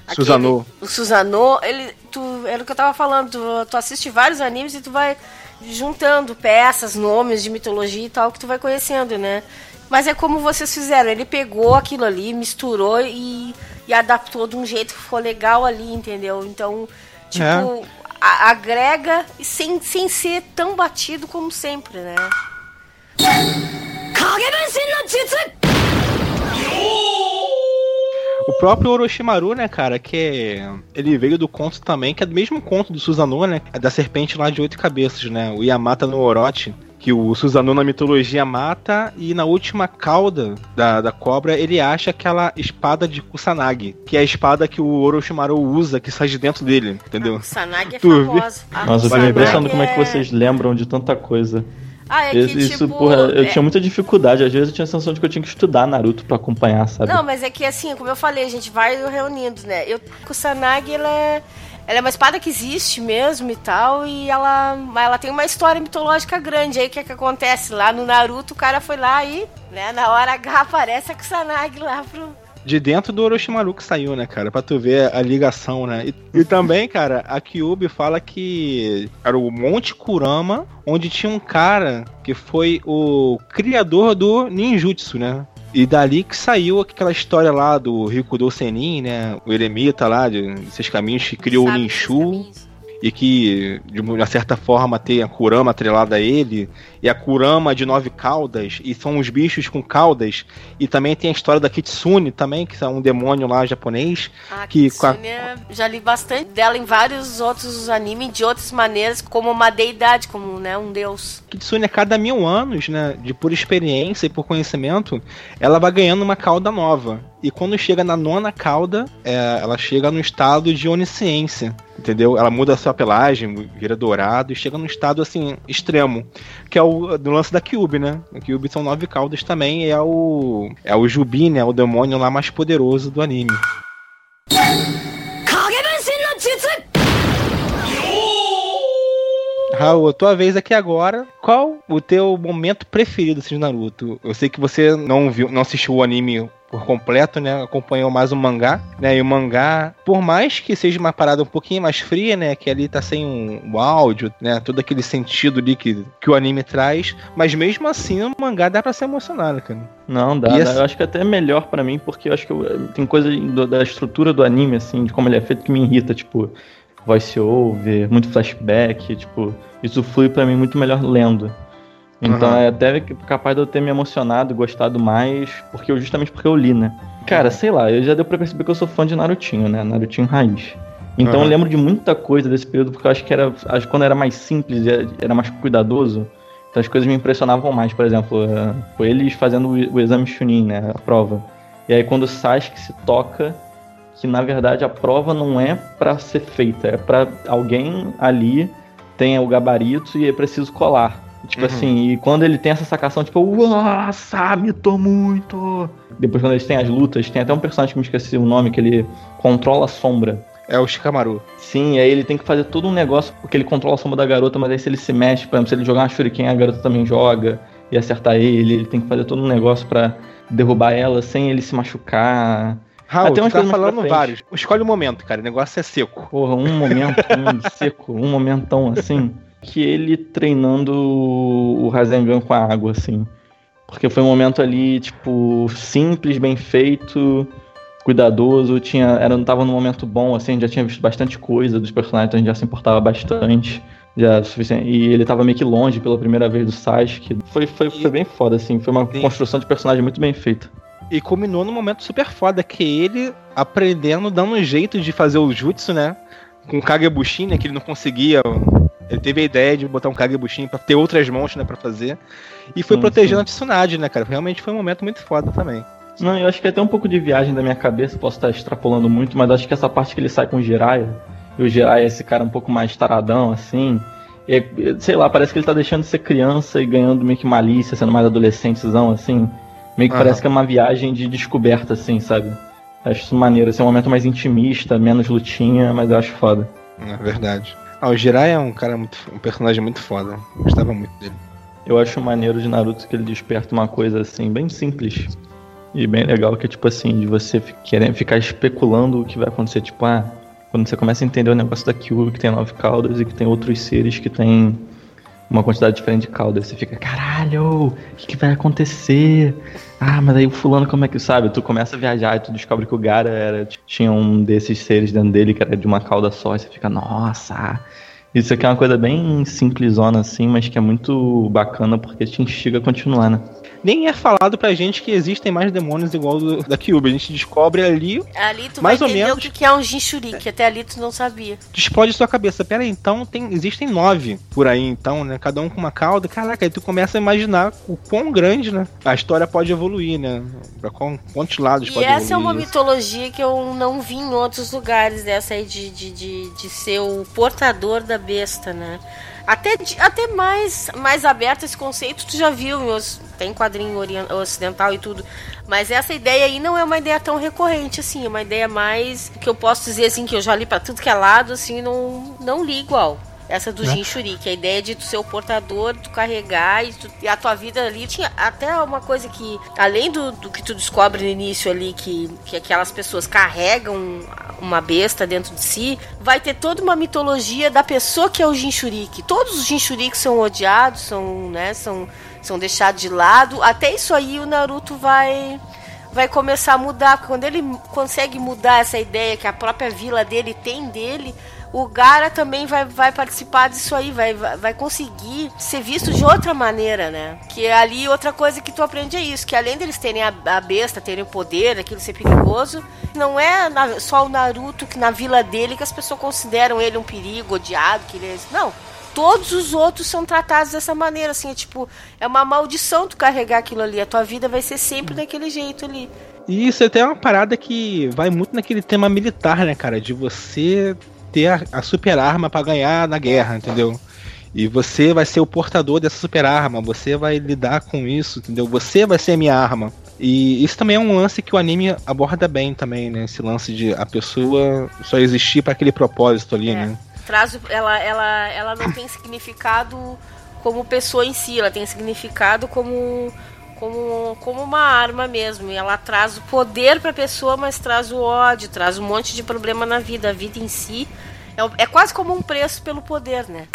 C: aquele-
B: Susanoo.
C: O Susanoo, ele, tu, era o que eu tava falando, tu, tu assiste vários animes e tu vai juntando peças, nomes de mitologia e tal, que tu vai conhecendo, né? Mas é como vocês fizeram, ele pegou aquilo ali, misturou e, e adaptou de um jeito que ficou legal ali, entendeu? Então, tipo,
B: É.
C: a- agrega e sem, sem ser tão batido como sempre, né?
B: O próprio Orochimaru, né, cara, que é... ele veio do conto também, que é do mesmo conto do Susanoo, né? É da serpente lá de oito cabeças, né? O Yamata no Orochi. Que o Susanoo na mitologia mata e na última cauda da, da cobra ele acha aquela espada de Kusanagi, que é a espada que o Orochimaru usa, que sai de dentro dele, entendeu?
C: O Sanagi é
B: Tu.
C: Ah,
D: Nossa, eu
C: o
D: fico me impressionando
C: Sanagi
D: como é que
C: é-
D: vocês lembram de tanta coisa.
C: Ah, é que,
D: Isso, isso,
C: tipo,
D: porra, eu
C: é-
D: tinha muita dificuldade. Às vezes eu tinha a sensação de que eu tinha que estudar Naruto pra acompanhar, sabe?
C: Não, mas é que assim, como eu falei, a gente vai reunindo, né? Eu, o Kusanagi, ela é, ela é uma espada que existe mesmo e tal, e ela, ela tem uma história mitológica grande. Aí o que, que acontece? Lá no Naruto, o cara foi lá e, né, na hora H aparece a Kusanagi lá pro.
B: De dentro do Orochimaru que saiu, né, cara? Pra tu ver a ligação, né? E, e também, cara, a Kyubi fala que era o Monte Kurama, onde tinha um cara que foi o criador do ninjutsu, né? E dali que saiu aquela história lá do Rikudo Senin, né? O eremita lá, de seus caminhos, que criou o
C: sabe esses
B: Ninshu. E que, de uma certa forma, tem a Kurama atrelada a ele. E a Kurama de nove caudas. E são os bichos com caudas. E também tem a história da Kitsune também, que é um demônio lá japonês.
C: A
B: Que a-
C: Kitsune, é- já li bastante dela em vários outros animes de outras maneiras, como uma deidade, como né, um deus.
B: Kitsune, a cada mil anos, né, de por experiência e por conhecimento, ela vai ganhando uma cauda nova. E quando chega na nona cauda, é, ela chega no estado de onisciência, entendeu? Ela muda a sua pelagem, vira dourado e chega num estado, assim, extremo. Que é o do lance da Kyubi, né? A Kyubi são nove caudas também e é o... É o Jubi, né? O demônio lá mais poderoso do anime. Raul, a tua vez aqui agora. Qual o teu momento preferido assim, de Naruto? Eu sei que você não viu, não assistiu o anime por completo, né? Acompanhou mais o mangá, né? E o mangá, por mais que seja uma parada um pouquinho mais fria, né? Que ali tá sem um, o áudio, né? Todo aquele sentido ali que, que o anime traz. Mas mesmo assim, o mangá dá pra se emocionar, né, cara?
D: Não, dá, dá.
B: esse-
D: Eu acho que até é melhor pra mim, porque eu acho que eu- tem coisa do- da estrutura do anime, assim, de como ele é feito, que me irrita, tipo, voice over, muito flashback, tipo, isso flui pra mim muito melhor lendo. Então
B: Aham.
D: é até capaz de eu ter me emocionado e gostado mais, porque eu, justamente porque eu li, né? Cara, sei lá, eu já deu pra perceber que eu sou fã de Narutinho, né? Narutinho raiz. Então
B: Aham.
D: eu lembro de muita coisa desse período, porque eu acho que era. Acho que quando era mais simples, era- era mais cuidadoso. Então as coisas me impressionavam mais, por exemplo, eh, foi eles fazendo o, exame Chunin, né? A prova. E aí quando o Sasuke se toca, que na verdade a prova não é pra ser feita, é pra alguém ali tenha o gabarito e é preciso colar. Tipo
B: Uhum.
D: assim, e quando ele tem essa sacação, tipo, nossa, me tô muito. Depois quando eles têm as lutas, tem até um personagem que me esqueci o nome, que ele controla a sombra.
B: É o Shikamaru.
D: Sim, aí ele tem que fazer todo um negócio, porque ele controla a sombra da garota, mas aí se ele se mexe, por exemplo, se ele jogar uma shuriken, a garota também joga e acertar ele, ele tem que fazer todo um negócio pra derrubar ela sem ele se machucar.
B: Raul, tu
D: umas
B: tá falando vários. Escolhe o momento, cara. O negócio é seco.
D: Porra, um momento um seco, um momentão assim, que ele treinando o Rasengan com a água, assim. Porque foi um momento ali, tipo, simples, bem feito, cuidadoso, tinha, era, tava num momento bom, assim, já tinha visto bastante coisa dos personagens, então a gente já se importava bastante. Já, suficiente. E ele tava meio que longe pela primeira vez do Sasuke. Foi, foi, foi bem foda, assim. Foi uma
B: Sim.
D: construção de personagem muito bem feita.
B: E culminou num momento super foda, que ele aprendendo, dando um jeito de fazer o jutsu, né? Com o Kagebushin, né? Que ele não conseguia. Ele teve a ideia de botar um Kagebushin pra ter outras mãos, né? Pra fazer. E foi
D: Sim,
B: protegendo
D: sim.
B: a Tsunade, né, cara? Realmente foi um momento muito foda também.
D: Não, eu acho que é até um pouco de viagem da minha cabeça, posso estar extrapolando muito, mas acho que essa parte que ele sai com o Jiraiya, E o Jirai é esse cara um pouco mais taradão, assim. E, sei lá, parece que ele tá deixando de ser criança e ganhando meio que malícia, sendo mais adolescentezão, assim. Meio que
B: Aham.
D: parece que é uma viagem de descoberta, assim, sabe? Acho isso maneiro, assim, é um momento mais intimista, menos lutinha, mas eu acho foda.
B: É verdade. Ah, o Jirai é um cara muito. um personagem muito foda. Gostava muito dele.
D: Eu acho maneiro de Naruto que ele desperta uma coisa assim, bem simples e bem legal, que é tipo assim, de você querer ficar especulando o que vai acontecer. Tipo, ah, quando você começa a entender o negócio da Kyuubi, que tem nove caudas e que tem outros seres que tem uma quantidade diferente de caudas, você fica, caralho, o que, que vai acontecer? Ah, mas aí o fulano como é que sabe? Tu começa a viajar e tu descobre que o Gara era, tinha um desses seres dentro dele que era de uma cauda só, e você fica, nossa, isso aqui é uma coisa bem simplesona assim, mas que é muito bacana porque te instiga a continuar, né?
B: Nem é falado pra gente que existem mais demônios igual do, da Kyuubi. A gente descobre ali,
C: Ali tu
B: Mais
C: vai
B: ou
C: entender
B: menos.
C: o que que é um Jinchuriki, até ali tu não sabia.
B: explode sua cabeça. Pera aí, então tem, existem nove por aí, então, né? Cada um com uma cauda. Caraca, aí tu começa a imaginar o quão grande, né? A história pode evoluir, né? Pra qual- quantos lados
C: E
B: pode
C: essa é uma
B: evoluir.
C: mitologia que eu não vi em outros lugares, dessa aí de, de, de, de ser o portador da besta, né? Até, até mais, mais aberto esse conceito, tu já viu, os- tem quadrinho ocidental e tudo. Mas essa ideia aí não é uma ideia tão recorrente, assim, é uma ideia mais. que eu posso dizer assim, que eu já li pra tudo que é lado, assim, não, não li igual. Essa do
B: Né?
C: Jinchuri, que a ideia de tu ser o portador, tu carregar e, tu- e a tua vida ali. Tinha até uma coisa que, além do, do que tu descobre no início ali, que, que aquelas pessoas carregam uma besta dentro de si, vai ter toda uma mitologia da pessoa que é o Jinchuriki. Todos os Jinchuriki são odiados, são, né, são, são deixados de lado. Até isso aí o Naruto vai vai começar a mudar, quando ele consegue mudar essa ideia que a própria vila dele tem dele, o Gara também vai, vai participar disso aí, vai, vai, conseguir ser visto de outra maneira, né? Que ali outra coisa que tu aprende é isso, que além deles terem a, a besta, terem o poder, aquilo ser perigoso, não é na- só o Naruto que na vila dele que as pessoas consideram ele um perigo, odiado, que ele é... Não, todos os outros são tratados dessa maneira, assim, é tipo, é uma maldição tu carregar aquilo ali, a tua vida vai ser sempre daquele jeito ali.
B: Isso até é uma parada que vai muito naquele tema militar, né, cara? De você ter a, a super arma pra ganhar na guerra, entendeu? E você vai ser o portador dessa super arma, você vai lidar com isso, entendeu? Você vai ser a minha arma. E isso também é um lance que o anime aborda bem também, né? Esse lance de a pessoa só existir para aquele propósito ali,
C: É.
B: né?
C: Traz, ela, ela, ela não tem significado como pessoa em si, ela tem significado como, como, como uma arma mesmo. E ela traz o poder pra pessoa, mas traz o ódio, traz um monte de problema na vida. A vida em si é, é quase como um preço pelo poder, né?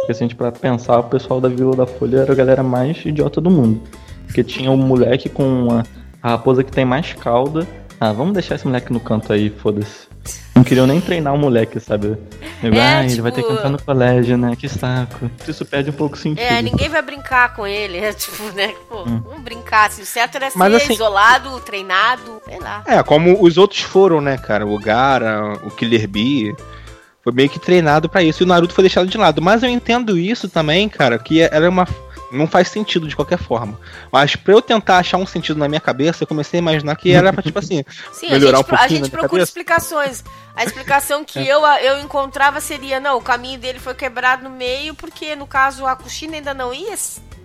D: Porque se a gente pra pensar, o pessoal da Vila da Folha era a galera mais idiota do mundo. Porque tinha o moleque com a, a raposa que tem mais cauda. Ah, vamos deixar esse moleque no canto aí, foda-se. Não queriam nem treinar o moleque, sabe?
C: É,
D: ah, ele vai ter que
C: tipo-
D: entrar no colégio, né? Que saco. Isso perde um pouco o sentido.
C: É, ninguém vai brincar com ele. É tipo, né? Pô, vamos brincar. Assim, o certo era ser
B: Mas, assim-
C: isolado, treinado, sei lá.
B: É, como os outros foram, né, cara? O Gara, o Killer Bee. Foi meio que treinado pra isso. E o Naruto foi deixado de lado. Mas eu entendo isso também, cara, que era uma. Não faz sentido de qualquer forma. Mas pra eu tentar achar um sentido na minha cabeça, eu comecei a imaginar que era pra, tipo assim.
C: Sim,
B: melhorar
C: a
B: um
C: gente, pro- a
B: pouquinho
C: gente procura explicações. A explicação que eu, eu encontrava seria, não, o caminho dele foi quebrado no meio, porque no caso a Kushina ainda não ia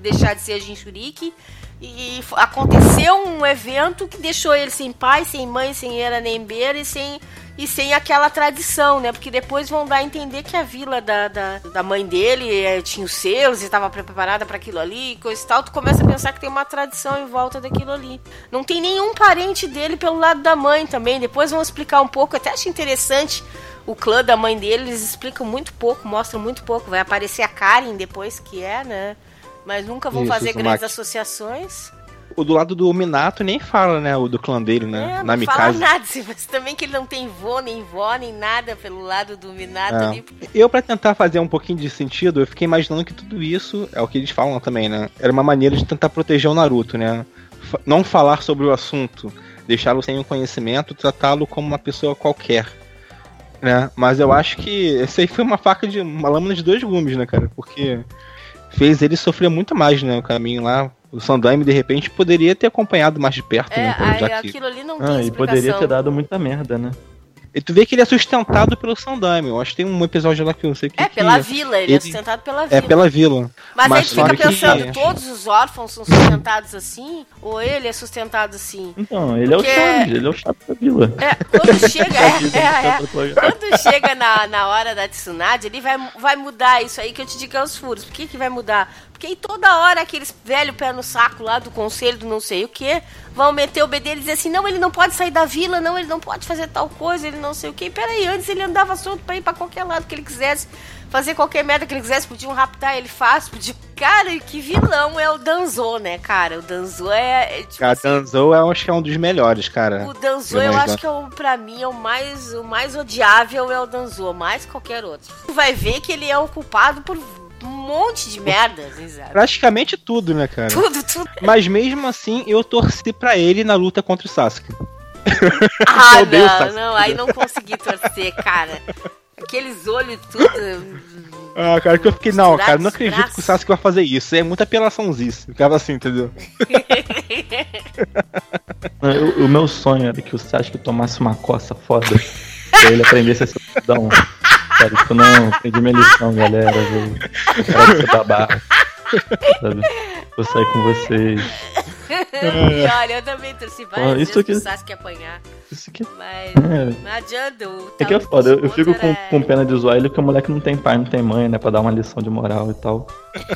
C: deixar de ser a Jinchuriki. E aconteceu um evento que deixou ele sem pai, sem mãe, sem era nem beira e sem, e sem aquela tradição, né? Porque depois vão dar a entender que a vila da, da, da mãe dele eh, tinha os selos e estava preparada para aquilo ali, e coisa e tal. Tu começa a pensar que tem uma tradição em volta daquilo ali. Não tem nenhum parente dele pelo lado da mãe também. Depois vão explicar um pouco. Até acho interessante o clã da mãe dele. Eles explicam muito pouco, mostram muito pouco. Vai aparecer a Karen depois, que é, né? Mas nunca vão
B: Isso,
C: fazer grandes
B: Maki.
C: associações.
B: O do lado do Minato nem fala, né? O do clã dele, né?
C: É,
B: Na
C: não fala nada, mas também que ele não tem vô, nem vó, nem nada pelo lado do Minato
B: É. Eu, pra tentar fazer um pouquinho de sentido, eu fiquei imaginando que tudo isso, é o que eles falam também, né? Era uma maneira de tentar proteger o Naruto, né? Não falar sobre o assunto, deixá-lo sem o conhecimento, tratá-lo como uma pessoa qualquer. Né? Mas eu acho que esse aí foi uma faca de. uma lâmina de dois gumes, né, cara? Porque fez ele sofrer muito mais, né? O caminho lá. O Sandaime, de repente, poderia ter acompanhado mais de perto,
C: É,
B: né?
C: aí aquilo ali não tem
D: Ah, e
C: explicação.
D: poderia ter dado muita merda, né?
B: E tu vê que ele é sustentado pelo Sandaime. Eu acho que tem um episódio lá que eu não sei o que.
C: É,
B: que
C: pela vila, ele, é
B: ele-
C: sustentado pela vila.
B: É pela vila.
C: Mas,
B: mas
C: aí tu fica
B: só que-
C: pensando, todos os órfãos são sustentados assim? Ou ele é sustentado assim?
D: Então, ele é o
C: Porque-
D: Chaves, ele é o chato da vila.
C: É, quando chega, é, é, é. Quando chega na, na hora da Tsunade, ele vai, vai mudar isso aí que eu te digo é os furos. Por que, que vai mudar? Aí toda hora aqueles velho pé no saco lá do conselho do não sei o que vão meter o BD e dizer assim: não, ele não pode sair da vila, não, ele não pode fazer tal coisa, ele não sei o que. Peraí, antes ele andava solto pra ir pra qualquer lado que ele quisesse, fazer qualquer merda que ele quisesse, podiam raptar, ele faz, podia. Cara, e que vilão é o Danzo, né, cara? O Danzo é. é tipo
B: Cara,
C: assim,
B: Danzo eu acho que é um dos melhores, cara.
C: o Danzo, eu acho que é o, pra mim é o mais, o mais odiável é o Danzo, mais que qualquer outro. Tu vai ver que ele é o culpado por um monte de merda, sabe?
B: Praticamente tudo, né, cara?
C: Tudo, tudo.
B: Mas mesmo assim, eu torci pra ele na luta contra o Sasuke.
C: Ah,
B: Eu o
C: não,
B: Sasuke.
C: não, aí não consegui torcer, cara. Aqueles olhos tudo.
B: Ah, cara, que eu fiquei, não, cara, não acredito que o Sasuke vai fazer isso. É muita apelaçãozice. Ficava assim, entendeu?
D: Eu- o meu sonho era que o Sasuke tomasse uma coça foda pra ele aprendesse a ser. Cara, tipo, não, aprendi minha lição, galera. Vou parar de ser babaca. Sabe? Vou sair com vocês.
C: e olha, eu também torci várias vezes
D: isso aqui-
C: pro Sasuke apanhar.
D: Isso aqui
C: Mas
D: é.
C: não adianta.
D: É que é foda, eu, eu fico com,
C: era-
D: com pena de zoar ele porque o moleque não tem pai, não tem mãe, né? Pra dar uma lição de moral e tal.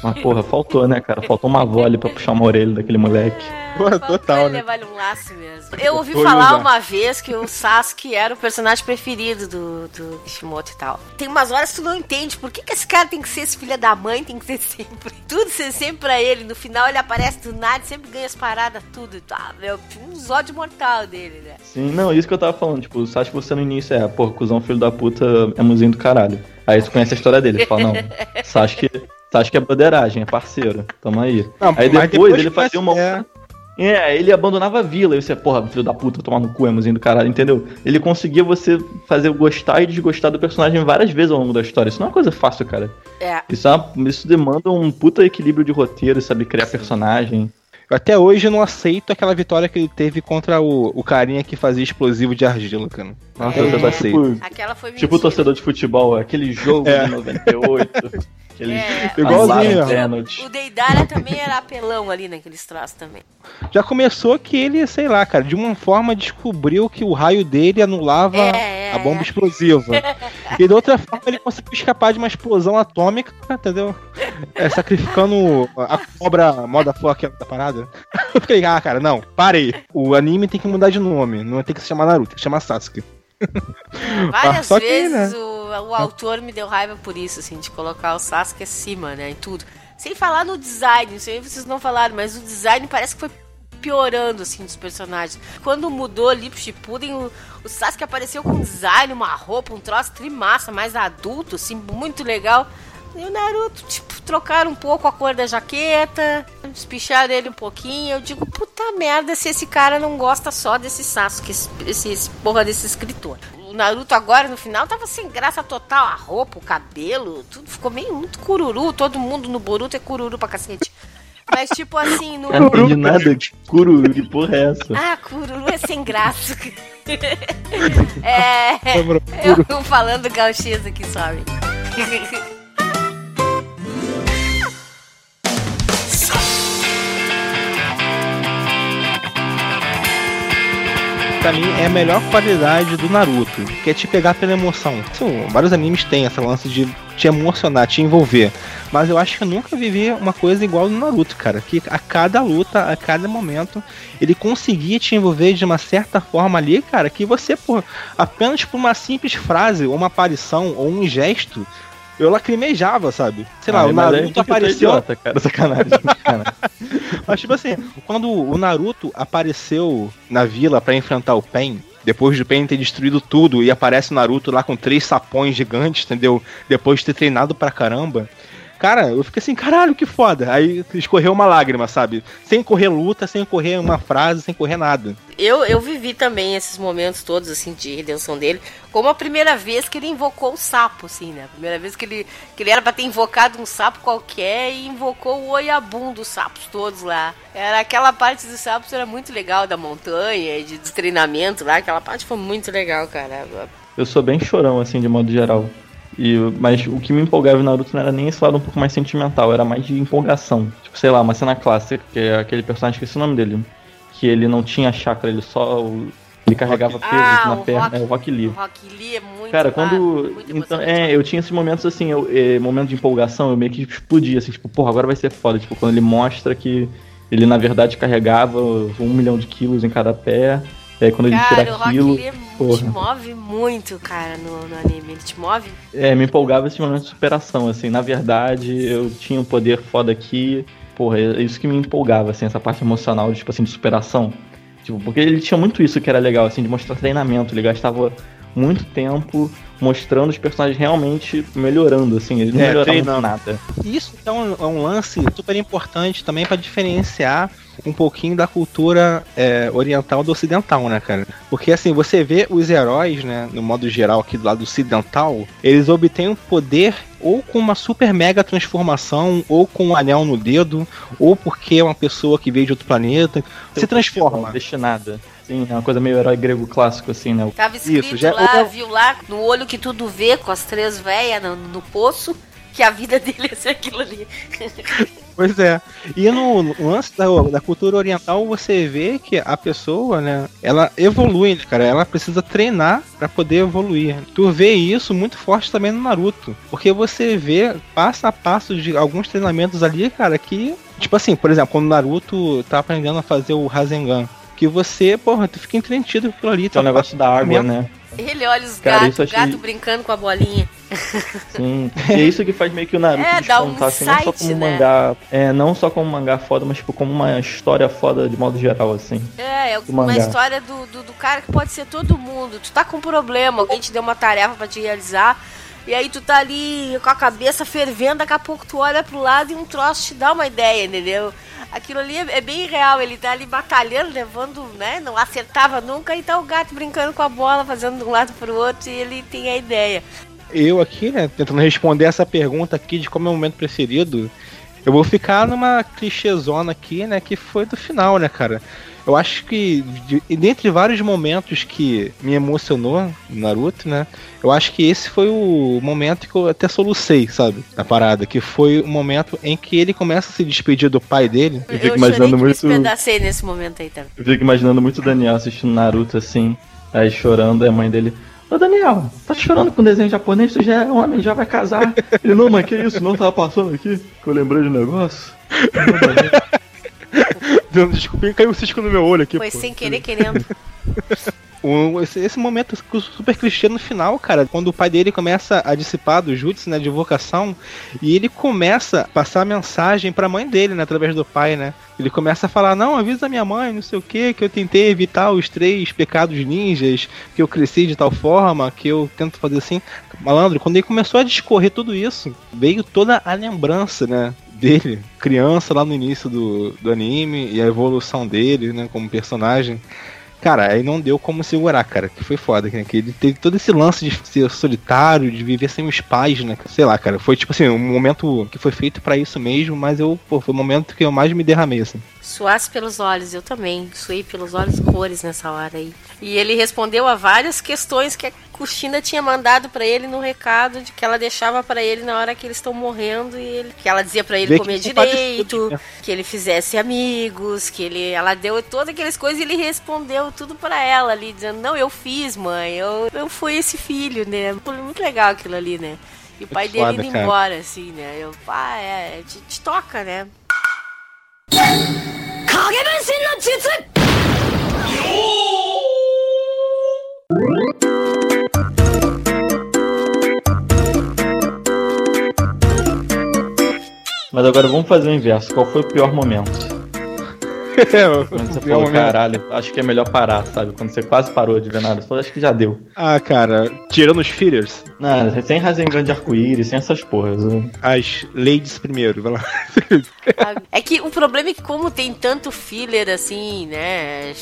D: Mas porra, faltou, né, cara? Faltou uma avó ali pra puxar uma orelha daquele moleque.
C: É, faltou
B: total,
C: ele
B: né?
C: levar-lhe um laço mesmo. Eu ouvi
B: Foi
C: falar
B: usar.
C: uma vez que o Sasuke era o personagem preferido do, do Kishimoto e tal. Tem umas horas que tu não entende por que, que esse cara tem que ser esse filho da mãe, tem que ser sempre. Tudo ser sempre pra ele. No final ele aparece do nada, sempre ganha as paradas, tudo. Tá, meu, um ódio mortal dele, né?
D: Sim, não, isso que eu tava falando, tipo, você acha que você no início é, porra, cuzão filho da puta é mozinho do caralho. Aí você conhece a história dele, você fala, não, Sasuke, Sasuke é broderagem, é parceiro, tamo aí.
B: Não,
D: aí
B: mas
D: depois, ele
B: que
D: fazia uma
B: é,
D: É, ele abandonava a vila, e você, porra, filho da puta, tomar no cu, é mozinho do caralho, entendeu? Ele conseguia você fazer gostar e desgostar do personagem várias vezes ao longo da história. Isso não é uma coisa fácil, cara.
C: É.
D: Isso, é uma- isso demanda um puta equilíbrio de roteiro, sabe? Criar personagem.
B: Eu até hoje não aceito aquela vitória que ele teve contra o, o carinha que fazia explosivo de argila, cara.
D: Nossa,
C: É.
D: eu
B: não
D: tô,
B: aceito.
D: tipo,
C: Aquela foi
D: tipo torcedor de futebol, aquele jogo
B: É.
D: de 98. Aquele
C: É,
B: Igualzinho,
C: o-. O Deidara também era apelão ali naqueles traços também.
B: Já começou que ele, sei lá, cara, de uma forma descobriu que o raio dele anulava
C: É, é,
B: a bomba
C: é.
B: explosiva. e de outra forma ele conseguiu escapar de uma explosão atômica, entendeu? É, sacrificando a cobra moda fuck da parada. Eu fiquei, ah, cara, não, parei. O anime tem que mudar de nome, não tem que se chamar Naruto, tem que se chamar Sasuke.
C: Várias
B: só que,
C: vezes
B: né?
C: o, o autor me deu raiva por isso, assim, de colocar o Sasuke acima, né, em tudo. Sem falar no design, sei se vocês não falaram, mas o design parece que foi piorando, assim, dos personagens. Quando mudou ali pro Shippuden, o, o Sasuke apareceu com um design, uma roupa, um troço trimassa, mais adulto, assim, muito legal. E o Naruto, tipo, trocaram um pouco a cor da jaqueta, despicharam ele um pouquinho. Eu digo, puta merda, se esse cara não gosta só desse Sasuke, esse, esse porra desse escritor. O Naruto agora, no final, tava sem graça total. A roupa, o cabelo, tudo ficou meio muito cururu. Todo mundo no Boruto é cururu pra cacete. Mas, tipo assim, no.
D: Eu não entendi nada. Que curu, que porra é essa?
C: Ah, cururu é sem graça. é. Eu falando gauchês aqui, sabe?
B: Pra mim é a melhor qualidade do Naruto, que é te pegar pela emoção. Sim, vários animes têm essa lance de te emocionar, te envolver. Mas eu acho que eu nunca vivi uma coisa igual no Naruto, cara. Que a cada luta, a cada momento, ele conseguia te envolver de uma certa forma ali, cara, que você, por apenas por uma simples frase, ou uma aparição, ou um gesto, eu lacrimejava, sabe? Sei lá,
D: Ah,
B: o Naruto apareceu.
D: idiota, cara, sacanagem. sacanagem.
B: Mas tipo assim, quando o Naruto apareceu na vila pra enfrentar o Pen, depois do Pen ter destruído tudo e aparece o Naruto lá com três sapões gigantes, entendeu? Depois de ter treinado pra caramba. Cara, eu fiquei assim, caralho, que foda. Aí escorreu uma lágrima, sabe? Sem correr luta, sem correr uma frase, sem correr nada.
C: Eu, eu vivi também esses momentos todos, assim, de redenção dele, como a primeira vez que ele invocou o sapo, assim, né? A primeira vez que ele, que ele era pra ter invocado um sapo qualquer e invocou o oiabum dos sapos todos lá. Era aquela parte dos sapos, era muito legal, da montanha, de, de treinamento lá, aquela parte foi muito legal, cara.
D: Eu sou bem chorão, assim, de modo geral. E, mas o que me empolgava em Naruto não era nem esse lado um pouco mais sentimental, era mais de empolgação. Tipo, sei lá, uma cena clássica, que é aquele personagem, esqueci o nome dele. Que ele não tinha chakra, ele só. Ele carregava peso
C: Ah,
D: na perna,
C: Rock-
D: é o Rock Lee.
C: O Rock Lee é muito
D: Cara,
C: ah,
D: quando.
C: muito
D: Então, é, eu tinha esses momentos assim, eu, é, momento de empolgação, eu meio que explodia, assim, tipo, porra, agora vai ser foda. Tipo, quando ele mostra que ele na verdade carregava um milhão de quilos em cada pé. E aí quando ele
C: Cara,
D: tira
C: o Rock
D: aquilo.
C: Lee é-
D: porra.
C: te move muito, cara, no, no anime. Ele te move
D: É, me empolgava esse momento de superação, assim. Na verdade, eu tinha um poder foda aqui. Porra, é isso que me empolgava, assim, essa parte emocional, tipo assim, de superação. Tipo, porque ele tinha muito isso que era legal, assim, de mostrar treinamento. Ele gastava muito tempo mostrando os personagens realmente melhorando, assim. Ele não
B: É,
D: melhorava
B: treinando.
D: nada.
B: Isso é um, é um lance super importante também pra diferenciar um pouquinho da cultura é, oriental do ocidental, né, cara? Porque assim, você vê os heróis, né, no modo geral aqui do lado ocidental, eles obtêm um poder ou com uma super mega transformação, ou com um anel no dedo, ou porque é uma pessoa que veio de outro planeta, se transforma.
D: Destinada. Sim, é uma coisa meio herói grego clássico, assim, né?
C: Tava escrito
B: Isso, já-
C: lá,
B: eu-
C: viu lá, no olho que tudo vê, com as três velhas no, no poço, que a vida dele ia ser aquilo ali.
B: Pois é. E no lance da, da cultura oriental, você vê que a pessoa, né, ela evolui, né, cara. Ela precisa treinar pra poder evoluir. Tu vê isso muito forte também no Naruto. Porque você vê passo a passo de alguns treinamentos ali, cara, que. Tipo assim, por exemplo, quando o Naruto tá aprendendo a fazer o Rasengan. Que você, porra, tu fica entretido com aquilo ali.
D: É o negócio da água, né?
C: Ele olha os
D: Cara,
C: gatos, o
D: achei-
C: gato brincando com a bolinha.
D: Sim. E é isso que faz meio que o Naruto
C: É, dá um
D: despontar, assim, não só
C: insight,
D: como
C: né?
D: mangá. É, não só como mangá foda, mas tipo, como uma história foda de modo geral, assim.
C: É, é uma
D: mangá.
C: história do, do, do cara que pode ser todo mundo. Tu tá com um problema, alguém te deu uma tarefa pra te realizar. E aí tu tá ali com a cabeça fervendo, daqui a pouco tu olha pro lado e um troço te dá uma ideia, entendeu? Aquilo ali é, bem real, ele tá ali batalhando, levando, né? Não acertava nunca, e tá o gato brincando com a bola, fazendo de um lado pro outro, e ele tem a ideia.
B: eu aqui, né, tentando responder essa pergunta aqui de como é o momento preferido, eu vou ficar numa clichêzona aqui, né, que foi do final, né, cara. Eu acho que, de, e dentre vários momentos que me emocionou no Naruto, né, eu acho que esse foi o momento que eu até solucei, sabe, na parada, que foi o momento em que ele começa a se despedir do pai dele.
D: Eu fico
C: eu
D: imaginando
C: chorei que me
D: muito-
C: nesse momento aí também.
D: Eu fico imaginando muito o Daniel assistindo Naruto assim, aí chorando, aí a mãe dele. Ô Daniel, tá chorando com desenho japonês? Tu já é homem, já vai casar. Ele, não, mas que isso? Não tava passando aqui? Que eu lembrei de um negócio.
B: Desculpa, caiu o cisco no meu olho aqui.
C: Foi
B: pô.
C: sem querer, querendo.
B: O- esse, esse momento super clichê no final, cara, quando o pai dele começa a dissipar do jutsu, né, de vocação, e ele começa a passar a mensagem pra mãe dele, né, através do pai, né. Ele começa a falar, não, avisa minha mãe, não sei o que, que eu tentei evitar os três pecados ninjas, que eu cresci de tal forma, que eu tento fazer assim. Malandro, quando ele começou a discorrer tudo isso, veio toda a lembrança, né, dele, criança lá no início do, do anime, e a evolução dele, né, como personagem. Cara, aí não deu como segurar, cara, que foi foda, né? Que ele teve todo esse lance de ser solitário, de viver sem os pais, né? Sei lá, cara, foi tipo assim, um momento que foi feito pra isso mesmo, mas eu, pô, foi o momento que eu mais me derramei, assim.
C: Suasse pelos olhos, eu também. Suei pelos olhos cores nessa hora aí. E ele respondeu a várias questões que a Cuxina tinha mandado pra ele no recado de que ela deixava pra ele na hora que eles estão morrendo e ele, que ela dizia pra ele
B: Vê que
C: comer
B: são parecidos,
C: direito,
B: né?
C: que ele fizesse amigos, que ele ela deu todas aquelas coisas e ele respondeu tudo pra ela ali dizendo: "Não, eu fiz, mãe. Eu eu fui esse filho, né?" Foi muito legal aquilo ali, né? E o pai dele
B: foda,
C: indo
B: cara.
C: embora assim, né? Eu, ah, é, te, te toca, né?
D: Mas agora vamos fazer o inverso. Qual foi o pior momento? Quando você
B: É
D: falou,
B: um-
D: caralho, acho que é melhor parar, sabe? Quando você quase parou de ver nada, você falou, acho que já deu.
B: Ah, cara, tirando os fillers,
D: Não, sem Rasengan de arco-íris, sem essas porras. né?
B: as ladies primeiro, vai lá.
C: É que o problema é que como tem tanto filler assim, né,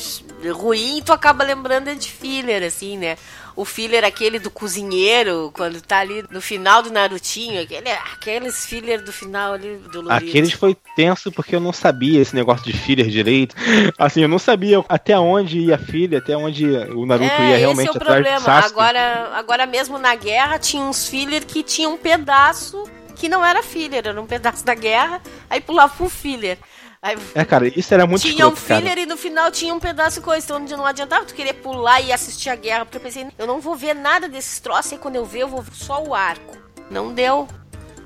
C: ruim, tu acaba lembrando de filler assim, né? O filler aquele do cozinheiro, quando tá ali no final do Narutinho, aquele, aqueles filler do final ali do.
B: Aqueles foi tenso porque eu não sabia esse negócio de filler direito. Assim, eu não sabia até onde ia a filha, até onde o Naruto
C: é,
B: ia realmente
C: esse é o problema. Agora, agora mesmo na guerra tinha uns filler que tinha um pedaço que não era filler, era um pedaço da guerra, aí pulava pro filler. Aí
B: É, cara, isso era muito
C: tinha um
B: escroto, cara.
C: filler e no final tinha um pedaço de coisa, então não adiantava tu querer pular e assistir a guerra, porque eu pensei, eu não vou ver nada desses troços, e quando eu ver, eu vou ver só o arco. Não deu.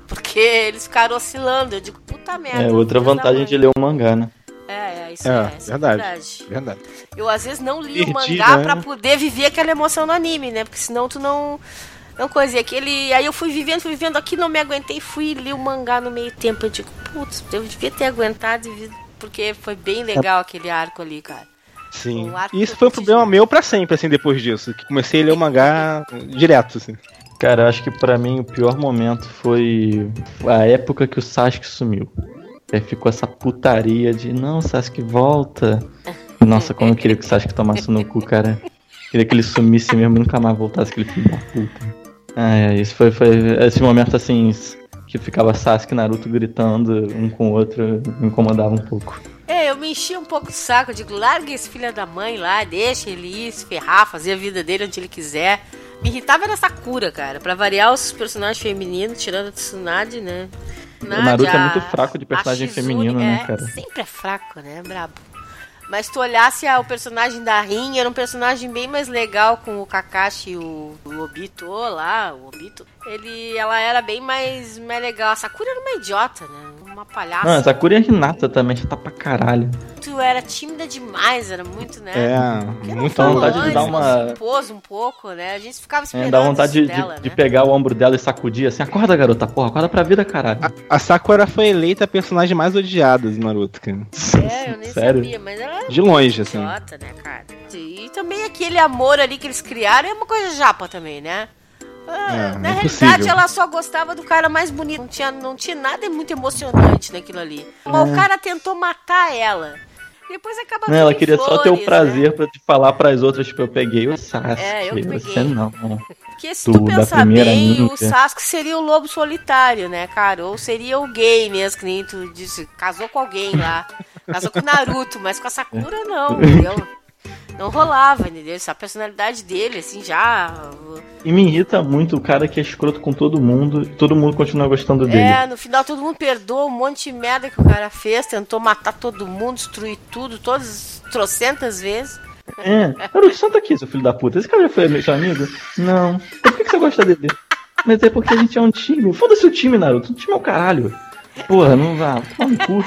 C: Porque eles ficaram oscilando. Eu digo, puta merda.
D: É outra vantagem de ler o mangá, né?
C: É, é, isso
B: É,
C: é, isso
B: verdade.
C: é verdade.
B: Verdade.
C: Eu às vezes não li
B: Perdi,
C: o mangá
B: né?
C: pra poder viver aquela emoção no anime, né? Porque senão tu não. Não coisa. Aquele. Aí eu fui vivendo, fui vivendo aqui, não me aguentei, fui e li o mangá no meio tempo. Eu digo, putz, eu devia ter aguentado, porque foi bem legal aquele arco ali, cara.
B: Sim. E isso foi um problema meu pra sempre, assim, depois disso. Que comecei a ler o mangá direto, assim.
D: Cara, eu acho que pra mim o pior momento foi a época que o Sasuke sumiu. Aí ficou essa putaria de, não, Sasuke volta. Nossa, como eu queria que o Sasuke tomasse no cu, cara. Queria que ele sumisse mesmo e nunca mais voltasse, aquele filho da puta. Ai, ai, isso foi, foi esse momento assim, que ficava Sasuke e Naruto gritando um com o outro, me incomodava um pouco.
C: É, eu me enchi um pouco o saco. Eu digo, larga esse filho da mãe lá, deixa ele ir se ferrar, fazer a vida dele onde ele quiser. Me irritava era essa cura, cara. Pra variar os personagens femininos, tirando a Tsunade, né?
D: Naruto é muito fraco de personagem
C: Shizune,
D: feminino, né,
C: é,
D: cara?
C: Sempre é fraco, né? Brabo. Mas tu olhasse o personagem da Rin, era um personagem bem mais legal com o Kakashi e o, o Obito lá, o Obito. Ele, ela era bem mais, mais legal. A Sakura era uma idiota, né? Uma palhaça.
D: Não, essa cura é Hinata também, já tá pra caralho.
C: Tu era tímida demais, era muito, né?
B: É, muito
C: falou
D: vontade de dar uma-
C: impôs um pouco, né? A gente ficava
D: É,
C: esperando
D: dá vontade de,
C: dela,
D: de,
C: né?
D: de pegar o ombro dela e sacudir assim, acorda garota, porra, acorda pra vida, caralho.
B: A Sakura foi eleita a personagem mais odiada do Naruto, cara.
C: É, eu nem
D: Sério?
C: sabia, mas ela era
B: De longe, assim.
C: idiota, né, cara? E também aquele amor ali que eles criaram é uma coisa japa também, né? Ah,
B: É,
C: na
B: é
C: realidade,
B: possível.
C: ela só gostava do cara mais bonito. Não tinha, não tinha nada muito emocionante naquilo ali. Mas o cara tentou matar ela. Depois acaba
D: É. Não, ela queria só ter o
C: flores,
D: prazer
C: Né?
D: pra te falar pras outras que eu peguei o Sasuke.
C: É, eu peguei.
D: Você não.
C: Porque se tu
D: da
C: pensar bem, o
D: ninja.
C: Sasuke seria o lobo solitário, né, cara? Ou seria o gay mesmo, que nem tu disse. Casou com alguém lá. Casou com o Naruto, mas com a Sakura não, entendeu? Não rolava, entendeu? Essa personalidade dele, assim, já.
D: E me irrita muito o cara que é escroto com todo mundo e todo mundo continua gostando dele.
C: É, no final todo mundo perdoa um monte de merda que o cara fez, tentou matar todo mundo, destruir tudo, todas trocentas vezes.
D: É. Naruto, senta aqui, seu filho da puta. Esse cara já foi meu amigo? Não. Então por que, que você gosta dele? Mas é porque a gente é um time. Foda-se o time, Naruto. O time é o caralho. Porra, não vá. Toma no cu.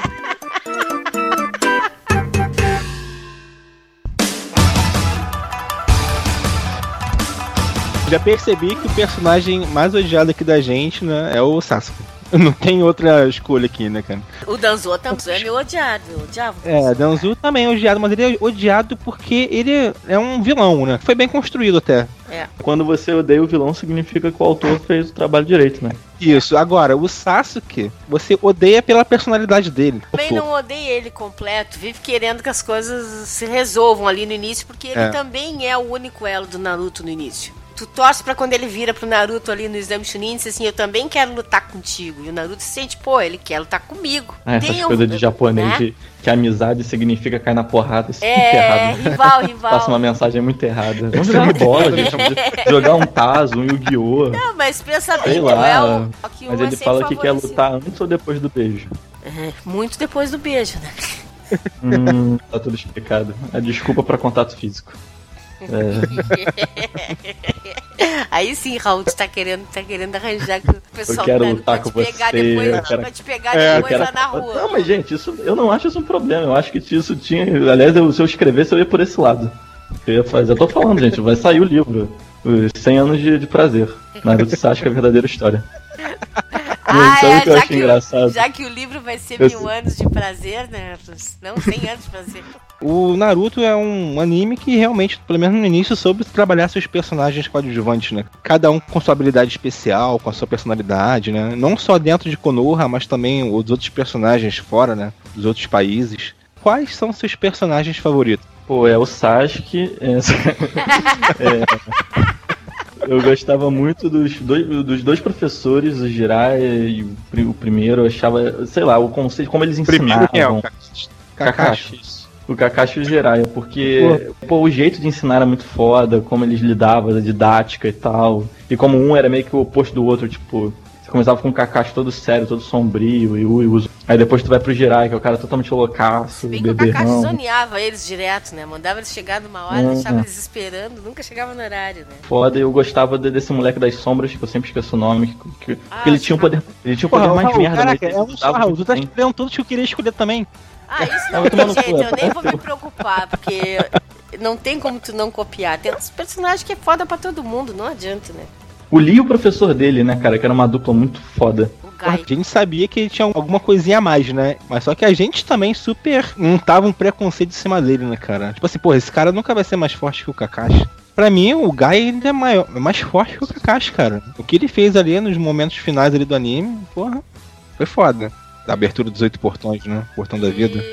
B: Já percebi que o personagem mais odiado aqui da gente, né, é o Sasuke. Não tem outra escolha aqui, né, cara?
C: O Danzo também é meu odiado, eu odiava. o
B: É,
C: Danzo.
B: Danzu também é odiado, mas ele é odiado porque ele é um vilão, né? Foi bem construído até.
D: Quando você odeia o vilão, significa que o autor fez o trabalho direito, né?
B: Isso, agora, o Sasuke, você odeia pela personalidade dele.
C: Também não odeio ele completo, vive querendo que as coisas se resolvam ali no início, porque ele
B: É.
C: também é o único elo do Naruto no início. Tu torce pra quando ele vira pro Naruto ali no exame Chunin e diz assim, eu também quero lutar contigo. E o Naruto se sente, pô, ele quer lutar comigo.
D: Ah, essas
C: Tem um-
D: coisas de japonês,
C: né?
D: de, que amizade significa cair na porrada. Isso é, muito
C: É,
D: errado.
C: rival, rival.
D: Passa uma mensagem muito errada. Vamos jogar bola, gente. Vamos jogar um Tazo, um Yu-Gi-Oh!
C: Não, mas pensa
D: Sei
C: bem,
D: lá.
C: não é o...
D: Mas
C: é
D: ele fala que quer lutar antes ou depois do beijo.
C: É, muito depois do beijo, né?
D: Hum, tá tudo explicado. É desculpa pra contato físico. É,
C: Aí sim, Raul, tu tá querendo, tá querendo arranjar que o pessoal
D: quero
C: do Naruto
D: lutar com
C: te pegar
D: você,
C: depois,
D: eu quero-
C: vai te pegar
B: É,
C: depois
D: eu
C: lá
D: quero-
C: na rua.
D: Não, mas gente, isso, eu não acho isso um problema. Eu acho que isso tinha. Aliás, eu- se eu escrevesse, eu ia por esse lado. Eu ia fazer. Eu tô falando, gente, vai sair o livro. Os 100 anos de, de prazer. Naruto Sasuke, a verdadeira história.
C: Ah, é,
D: que eu
C: já, que, já que o livro vai ser
D: Eu
C: mil
D: sei.
C: anos de prazer, né? Não 100 anos de prazer.
B: O Naruto é um anime que realmente, pelo menos no início, soube trabalhar seus personagens coadjuvantes, né? Cada um com sua habilidade especial, com a sua personalidade, né? Não só dentro de Konoha, mas também os outros personagens fora, né? Dos outros países. Quais são seus personagens favoritos?
D: Pô, é o Sasuke. é- é. Eu gostava muito dos dois, dos dois professores, o Jiraiya e o, o primeiro. Eu achava, sei lá, o conceito, como eles ensinavam.
B: quem é o Kakashi?
D: Kakashi. O Kakashi e o Jiraiya, porque pô, o jeito de ensinar era muito foda, como eles lidavam, a didática e tal. E como um era meio que o oposto do outro, tipo, você começava com o Kakashi todo sério, todo sombrio, e o, e o- Aí depois tu vai pro Jiraiya, que é o cara totalmente loucaço,
C: Bem que o Kakashi zoneava eles direto, né? Mandava eles chegar numa hora,
D: Uhum.
C: deixava eles esperando, nunca chegava no horário, né?
D: Foda, e eu gostava de- desse moleque das sombras, que eu sempre esqueço o nome, que, que- porque ele tinha um poder. Ele tinha um poder mais
B: Raul,
D: merda,
B: caraca,
D: mas ele
B: é um Raul. Tu tá escolhendo todos que eu queria escolher também.
C: Ah, isso não tem jeito, eu nem vou me preocupar, porque não tem como tu não copiar. Tem outros personagens que é foda pra todo mundo, não adianta, né?
D: O Lee e o professor dele, né, cara, que era uma dupla muito foda.
B: A gente sabia que ele tinha alguma coisinha a mais, né? Mas só que a gente também super montava um preconceito em cima dele, né, cara? Tipo assim, porra, esse cara nunca vai ser mais forte que o Kakashi. Pra mim, o Guy ele é, maior, é mais forte que o Kakashi, cara. O que ele fez ali nos momentos finais ali do anime, porra, foi foda. Da abertura dos oito portões, né? Portão da vida.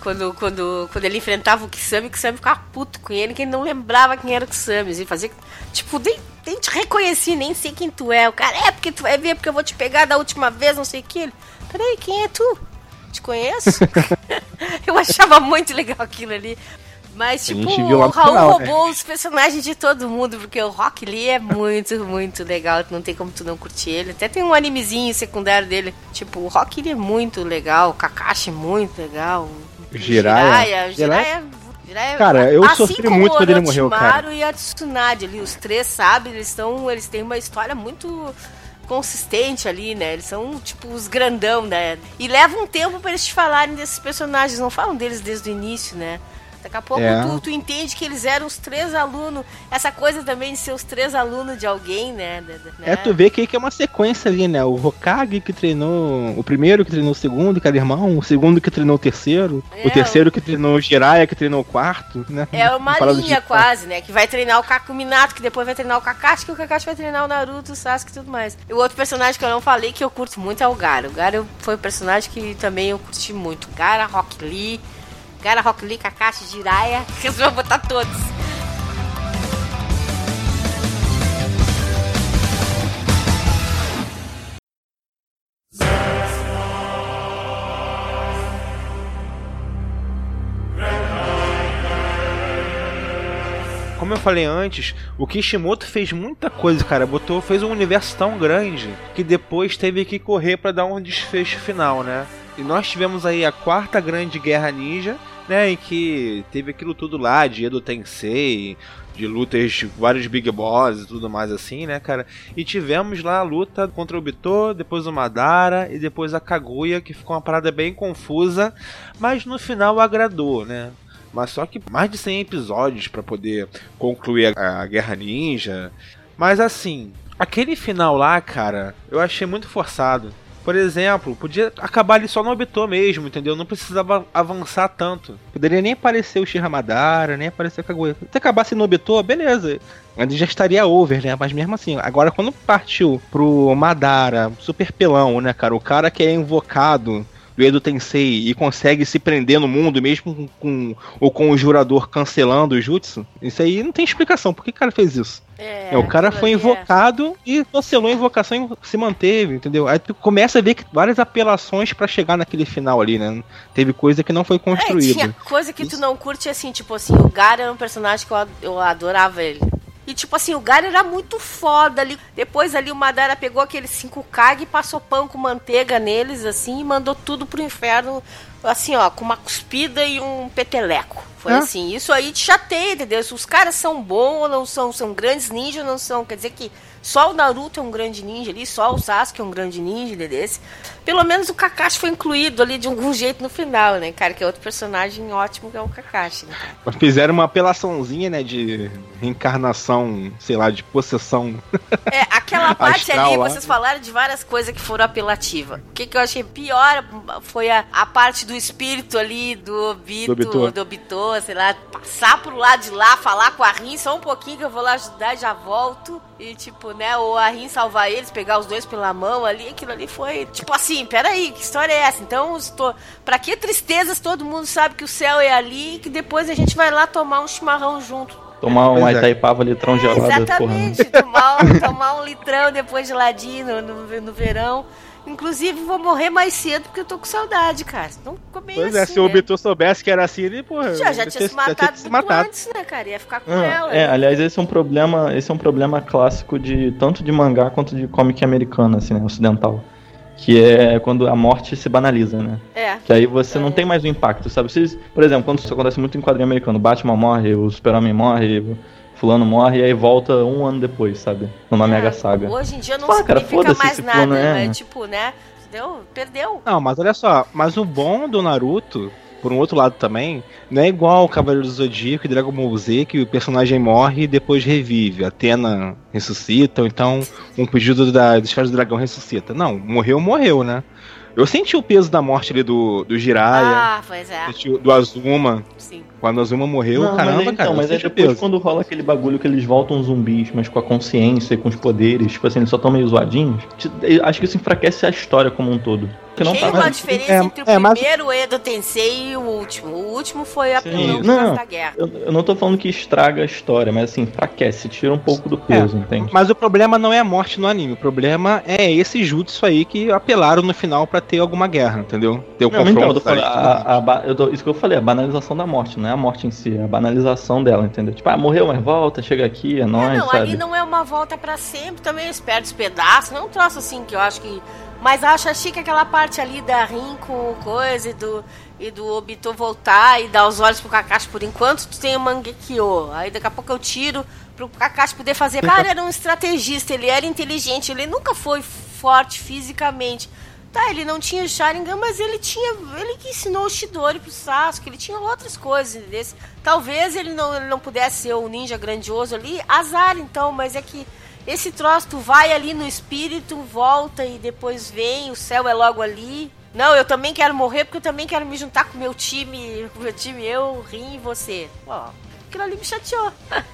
C: Quando, quando, quando ele enfrentava o Kisame, o Kisame ficava puto com ele, que ele não lembrava quem era o Kisame. Ele fazia. Tipo, nem, nem te reconheci, nem sei quem tu é. O cara, é porque tu vai ver, porque eu vou te pegar da última vez, não sei o que. Peraí, quem é tu? Te conheço? eu achava muito legal aquilo ali. Mas, tipo, o Raul
B: final, né?
C: roubou os personagens de todo mundo, porque o Rock Lee é muito, muito legal. Não tem como tu não curtir ele. Até tem um animezinho secundário dele. Tipo, o Rock Lee é muito legal, o Kakashi é muito legal. o
B: Jiraiya.
C: Jiraiya. Jiraiya, Jiraiya
B: Cara, eu
C: assim
B: sofri muito quando ele morreu, cara.
C: E a Tsunade ali, os três, sabe? Eles estão, eles têm uma história muito consistente ali, né? Eles são tipo os grandão, né? E leva um tempo pra eles te falarem desses personagens, não falam deles desde o início, né? Daqui a pouco
B: É.
C: tu, tu entende que eles eram os três alunos. Essa coisa também de ser os três alunos de alguém, né? Da-
B: É,
C: né?
B: tu vê que que é uma sequência ali, né? O Hokage que treinou o primeiro, que treinou o segundo, era irmão, o segundo que treinou o terceiro,
C: É,
B: o terceiro que treinou o Jiraiya, que treinou o quarto, né?
C: É uma linha quase, né? Que vai treinar o Kakuminato, que depois vai treinar o Kakashi, que o Kakashi vai treinar o Naruto, o Sasuke e tudo mais. E o outro personagem que eu não falei que eu curto muito é o Gara. O Gara foi um personagem que também eu curti muito. Gara, Rock Lee, Gara, Rock Lee, Kakashi, Jiraiya. Que eu vou botar todos.
B: Como eu falei antes, o Kishimoto fez muita coisa, cara. Botou, fez um universo tão grande que depois teve que correr pra dar um desfecho final, né? E nós tivemos aí a quarta grande guerra ninja, né? Em que teve aquilo tudo lá de Edo Tensei, de lutas de vários Big Boss e tudo mais assim, né, cara? E tivemos lá a luta contra o Bito, depois o Madara e depois a Kaguya, que ficou uma parada bem confusa, mas no final agradou, né? Mas só que mais de 100 episódios pra poder concluir a, a Guerra Ninja. Mas assim, aquele final lá, cara, eu achei muito forçado. Por exemplo, podia acabar ali só no Obito mesmo, entendeu? Não precisava avançar tanto. Poderia nem aparecer o Shira Madara, nem aparecer a Kaguya. Se acabasse no Obito, beleza. Ele já estaria over, né? Mas mesmo assim, agora quando partiu pro Madara, super pelão, né, cara? O cara que é invocado do Edo Tensei e consegue se prender no mundo, mesmo com, com o jurador cancelando o jutsu, isso aí não tem explicação. Por que o cara fez isso?
C: É,
B: É, o cara foi
C: é-
B: invocado e cancelou a invocação e se manteve, entendeu? Aí tu começa a ver que várias apelações pra chegar naquele final ali, né? Teve coisa que não foi
C: É,
B: construída.
C: tinha coisa que tu não curte assim, tipo assim, o Gara era um personagem que eu adorava ele. E tipo assim, o Gara era muito foda ali. Depois ali o Madara pegou aqueles cinco Kag e passou pão com manteiga neles, assim, e mandou tudo pro inferno, assim, ó, com uma cuspida e um peteleco. Foi
B: É.
C: assim, isso aí te chateia, entendeu? Os caras são bons ou não são, são grandes ninjas ou não são. Quer dizer que só o Naruto é um grande ninja ali, só o Sasuke é um grande ninja desse. Pelo menos o Kakashi foi incluído ali de algum jeito no final, né, cara? Que é outro personagem ótimo que é o Kakashi, né? cara?
B: Fizeram uma apelaçãozinha, né? De reencarnação sei lá, de possessão.
C: É, aquela parte ali,
B: lá.
C: vocês falaram de várias coisas que foram apelativas. O que, que eu achei pior foi a, a parte do espírito ali, do Obito,
B: Do Obito.
C: do Obito, sei lá, passar pro lado de lá, falar com a Rin, só um pouquinho que eu vou lá ajudar e já volto. E tipo, né, ou a Rin salvar eles, pegar os dois pela mão ali, aquilo ali foi, tipo assim, peraí, que história é essa? Então, estou, pra que tristezas todo mundo sabe que o céu é ali e que depois a gente vai lá tomar um chimarrão junto.
D: Tomar
B: Pois
D: uma
B: é.
D: Itaipava litrão gelado, porra.
C: Exatamente, tomar, um- tomar um litrão depois de ladinho no, no, no verão. Inclusive, vou morrer mais cedo porque eu tô com saudade, cara. Não comer
B: Pois
C: assim,
B: é, se o
C: né?
B: Obito soubesse que era assim, ele, porra.
C: já, já tinha se matado
B: se
C: muito
B: matado.
C: antes, né, cara? Ia ficar com
D: Não,
C: ela.
D: é, aliás, esse é um problema, esse é um problema clássico de tanto de mangá quanto de comic americano, assim, né, ocidental. Que é quando a morte se banaliza, né?
C: É.
D: Que aí você não tem mais o impacto, sabe? Vocês, por exemplo, quando isso acontece muito em quadrinho americano, Batman morre, o Super-Homem morre, fulano morre e aí volta um ano depois, sabe? Numa Mega Saga.
C: Hoje em dia não
D: Fala, cara,
C: significa mais nada,
D: plano, é.
C: é tipo, né? Deu, perdeu.
B: Não, mas olha só, mas o bom do Naruto, por um outro lado também, não é igual o Cavaleiro do Zodíaco e Dragon Ball Z, que o personagem morre e depois revive. Atena ressuscita, ou então um pedido da, dos Esferas do Dragão ressuscita. Não, morreu, morreu, né? Eu senti o peso da morte ali do, do Jiraiya,
C: Ah, pois é.
B: do Azuma.
C: Sim.
B: Quando o Azuma morreu,
D: Não,
B: caramba,
D: mas
B: cara.
D: então,
B: eu
D: mas
B: o
D: depois
B: peso.
D: quando rola aquele bagulho que eles voltam zumbis, mas com a consciência e com os poderes, tipo assim, eles só estão meio zoadinhos, acho que isso enfraquece a história como um todo. Porque não
C: Tem
D: tá
C: uma
D: mais-
C: diferença
B: é-
C: entre o
B: é, mas-
C: primeiro Edo Tensei e o último. O último foi a por
D: não.
C: da guerra.
D: Eu, eu não tô falando que estraga a história, mas assim, enfraquece, tira um pouco do peso, entende?
B: Mas o problema não é a morte no anime, o problema é esse jutsu aí que apelaram no final pra ter alguma guerra, entendeu? Ter o
D: Não, mas então, eu
B: confronto.
D: tô falando, a- a ba- eu tô- isso que eu falei, a banalização da morte, não é a morte em si, é a banalização dela, entendeu? Tipo, ah, morreu, mas volta, chega aqui, é
C: É,
D: nóis,
C: não,
D: sabe?
C: ali não é uma volta pra sempre, também eles perdem os pedaços, não é um troço assim que eu acho que. Mas acho chique aquela parte ali da Rin com coisa e do, e do Obito voltar e dar os olhos pro Kakashi por enquanto tu tem o Mangekyo. Aí daqui a pouco eu tiro pro Kakashi poder fazer. O cara era um estrategista, ele era inteligente, ele nunca foi forte fisicamente. Tá, ele não tinha Sharingan, mas ele tinha. Ele que ensinou o Shidori pro Sasuke, ele tinha outras coisas desse. Talvez ele não, ele não pudesse ser um ninja grandioso ali, azar então, mas é que esse troço, tu vai ali no espírito, volta e depois vem, o céu é logo ali. Não, eu também quero morrer porque eu também quero me juntar com meu time, meu time, eu, Rim e você. Ó, aquilo ali me chateou.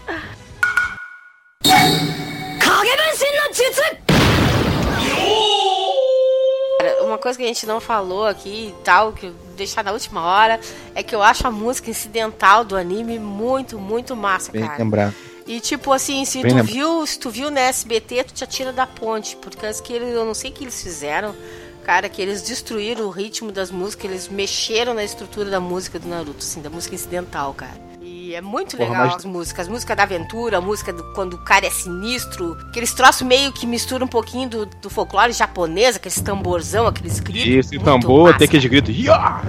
C: Cara, Uma coisa que a gente não falou aqui e tal, que eu vou deixar na última hora, é que eu acho a música incidental do anime muito, muito massa,
B: Bem
C: cara.
B: lembrar.
C: E tipo assim, se
B: Bem
C: tu
B: lembra-
C: viu, se tu viu na SBT, tu te atira da ponte, porque que eles, eu não sei o que eles fizeram, cara, que eles destruíram o ritmo das músicas, eles mexeram na estrutura da música do Naruto, assim, da música incidental, cara. E é muito
B: Porra,
C: legal
B: mas-
C: as músicas, as músicas da aventura, a música do, quando o cara é sinistro, aqueles troços meio que misturam um pouquinho do, do folclore japonês, aqueles tamborzão, aqueles gritos.
B: Isso,
C: muito
B: tambor,
C: massa.
B: tem aqueles gritos. "Ya!"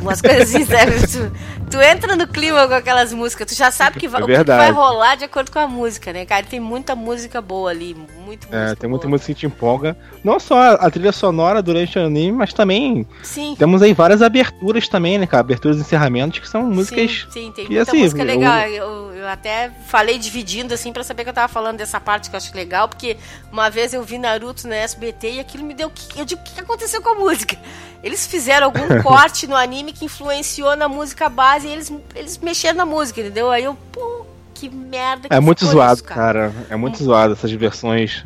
C: Umas coisas assim? Tu, tu entra no clima com aquelas músicas, tu já sabe que vai,
B: É
C: o que vai rolar de acordo com a música, né, cara? Tem muita música boa ali, muito música
B: É, tem muita
C: boa.
B: música que te empolga. Não só a trilha sonora durante o anime, mas também
C: Sim.
B: temos aí várias aberturas também, né, cara? Aberturas e encerramentos que são músicas.
C: Sim, sim, tem muita
B: assim,
C: música legal. Eu, eu até falei dividindo, assim, pra saber que eu tava falando dessa parte que eu acho legal, porque uma vez eu vi Naruto na SBT e aquilo me deu. Eu digo, o que aconteceu com a música? Eles fizeram algum corte no anime que influenciou na música base e eles, eles mexeram na música, entendeu? Aí eu, pô, que merda que
B: É muito zoado,
C: isso,
B: cara. É muito zoado essas versões.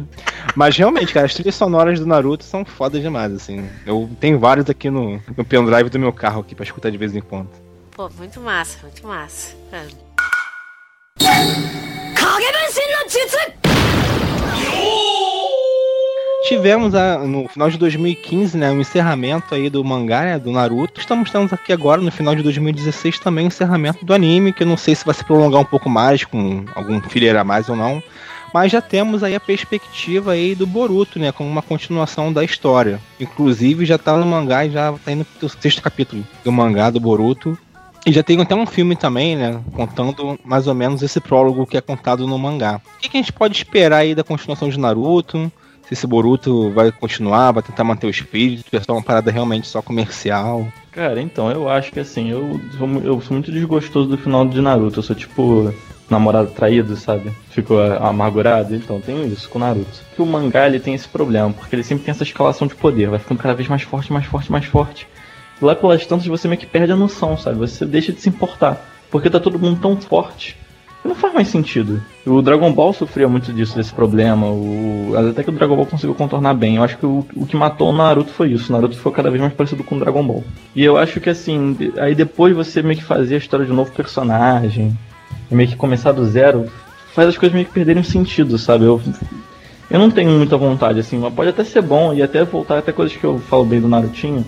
B: Mas realmente, cara, as trilhas sonoras do Naruto são fodas demais, assim. Eu tenho vários aqui no, no pendrive do meu carro aqui pra escutar de vez em quando.
C: Pô, muito massa, muito massa. É.
B: Tivemos a- no final de 2015, né, o encerramento aí do mangá, né, do Naruto. Estamos, estamos aqui agora no final de 2016 também o encerramento do anime, que eu não sei se vai se prolongar um pouco mais com algum filler a mais ou não. Mas já temos aí a perspectiva aí do Boruto, né, como uma continuação da história. Inclusive já tá no mangá e já tá indo pro sexto capítulo do mangá do Boruto. E já tem até um filme também, né? Contando mais ou menos esse prólogo que é contado no mangá. O que, que a gente pode esperar aí da continuação de Naruto? Se esse Boruto vai continuar, vai tentar manter o espírito, é só uma parada realmente só comercial.
D: Cara, então, eu acho que assim, eu sou, eu sou muito desgostoso do final de Naruto. Eu sou tipo. namorado traído, sabe? Ficou amargurado. Então, tem isso com o Naruto. Que o mangá ele tem esse problema, porque ele sempre tem essa escalação de poder, vai ficando cada vez mais forte, mais forte, mais forte. Lá pelas tantas você meio que perde a noção, sabe? Você deixa de se importar. Porque tá todo mundo tão forte. Não faz mais sentido. O Dragon Ball sofria muito disso, desse problema. O... Até que o Dragon Ball conseguiu contornar bem. Eu acho que o, o que matou o Naruto foi isso. O Naruto ficou cada vez mais parecido com o Dragon Ball. E eu acho que assim, aí depois você meio que fazia a história de um novo personagem meio que começar do zero, faz as coisas meio que perderem sentido, sabe? Eu, eu não tenho muita vontade, assim, mas pode até ser bom e até voltar até coisas que eu falo bem do Narutinho.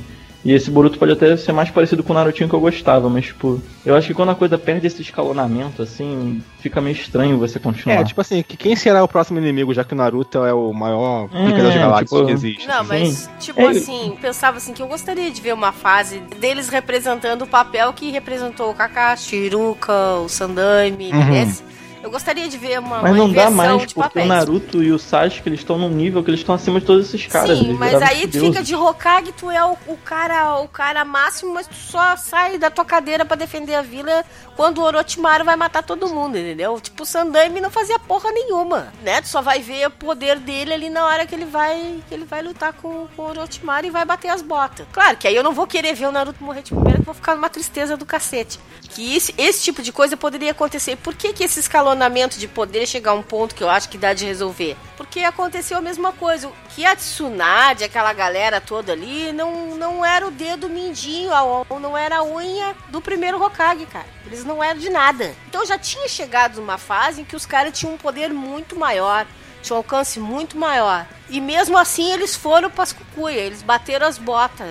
D: E esse Boruto pode até ser mais parecido com o Narutinho que eu gostava, mas, tipo, eu acho que quando a coisa perde esse escalonamento, assim, fica meio estranho você continuar.
B: É, tipo assim, que quem será o próximo inimigo, já que o Naruto é o maior pica
D: É,
B: das galáxias
D: tipo,
B: que existe.
C: Não, mas,
D: Sim.
C: tipo
D: É,
C: assim, pensava assim que eu gostaria de ver uma fase deles representando o papel que representou o Kakashi, Iruka, o Sandaime,
B: Uhum.
C: entendeu? Eu gostaria de ver uma,
D: Mas
C: uma
D: não dá
C: inversão
D: mais, porque
C: papéis.
D: o Naruto e o Sasuke, eles estão num nível que eles estão acima de todos esses caras.
C: Sim, mas aí tu fica de Hokage, tu é o, o cara, o cara máximo, mas tu só sai da tua cadeira pra defender a vila quando o Orochimaru vai matar todo mundo, entendeu? Tipo, o Sandaime não fazia porra nenhuma, né? Tu só vai ver o poder dele ali na hora que ele vai que ele vai lutar com, com o Orochimaru e vai bater as botas. Claro que aí eu não vou querer ver o Naruto morrer de primeira, que vou ficar numa tristeza do cacete. Que esse, esse tipo de coisa poderia acontecer. Por que, que esse escalonamento de poder chegar a um ponto que eu acho que dá de resolver? Porque aconteceu a mesma coisa. Que a Tsunade, aquela galera toda ali, não, não era o dedo mindinho, ou não era a unha do primeiro Hokage, cara. Eles não eram de nada. Então já tinha chegado numa fase em que os caras tinham um poder muito maior, tinham um alcance muito maior. E mesmo assim eles foram pras cucuia, eles bateram as botas.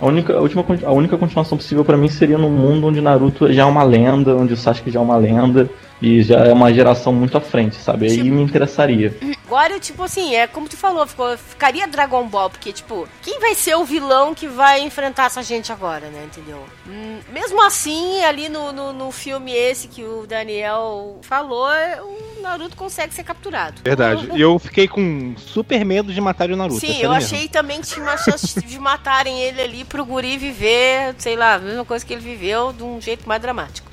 D: A única, a, última, a única continuação possível pra mim seria num mundo onde Naruto já é uma lenda, onde o Sasuke já é uma lenda e já é uma geração muito à frente, sabe? Aí
C: Tipo-
D: me interessaria.
C: Agora, tipo assim, é como tu falou, ficou, ficaria Dragon Ball, porque, tipo, quem vai ser o vilão que vai enfrentar essa gente agora, né? Entendeu? Hum, mesmo assim, ali no, no, no filme esse que o Daniel falou, é, o Naruto consegue ser capturado.
B: Verdade. E eu fiquei com super medo de matar o Naruto. é
C: Sim,
B: sério
C: eu
B: mesmo.
C: achei também que tinha uma chance de matarem ele ali pro guri viver, sei lá, a mesma coisa que ele viveu, de um jeito mais dramático.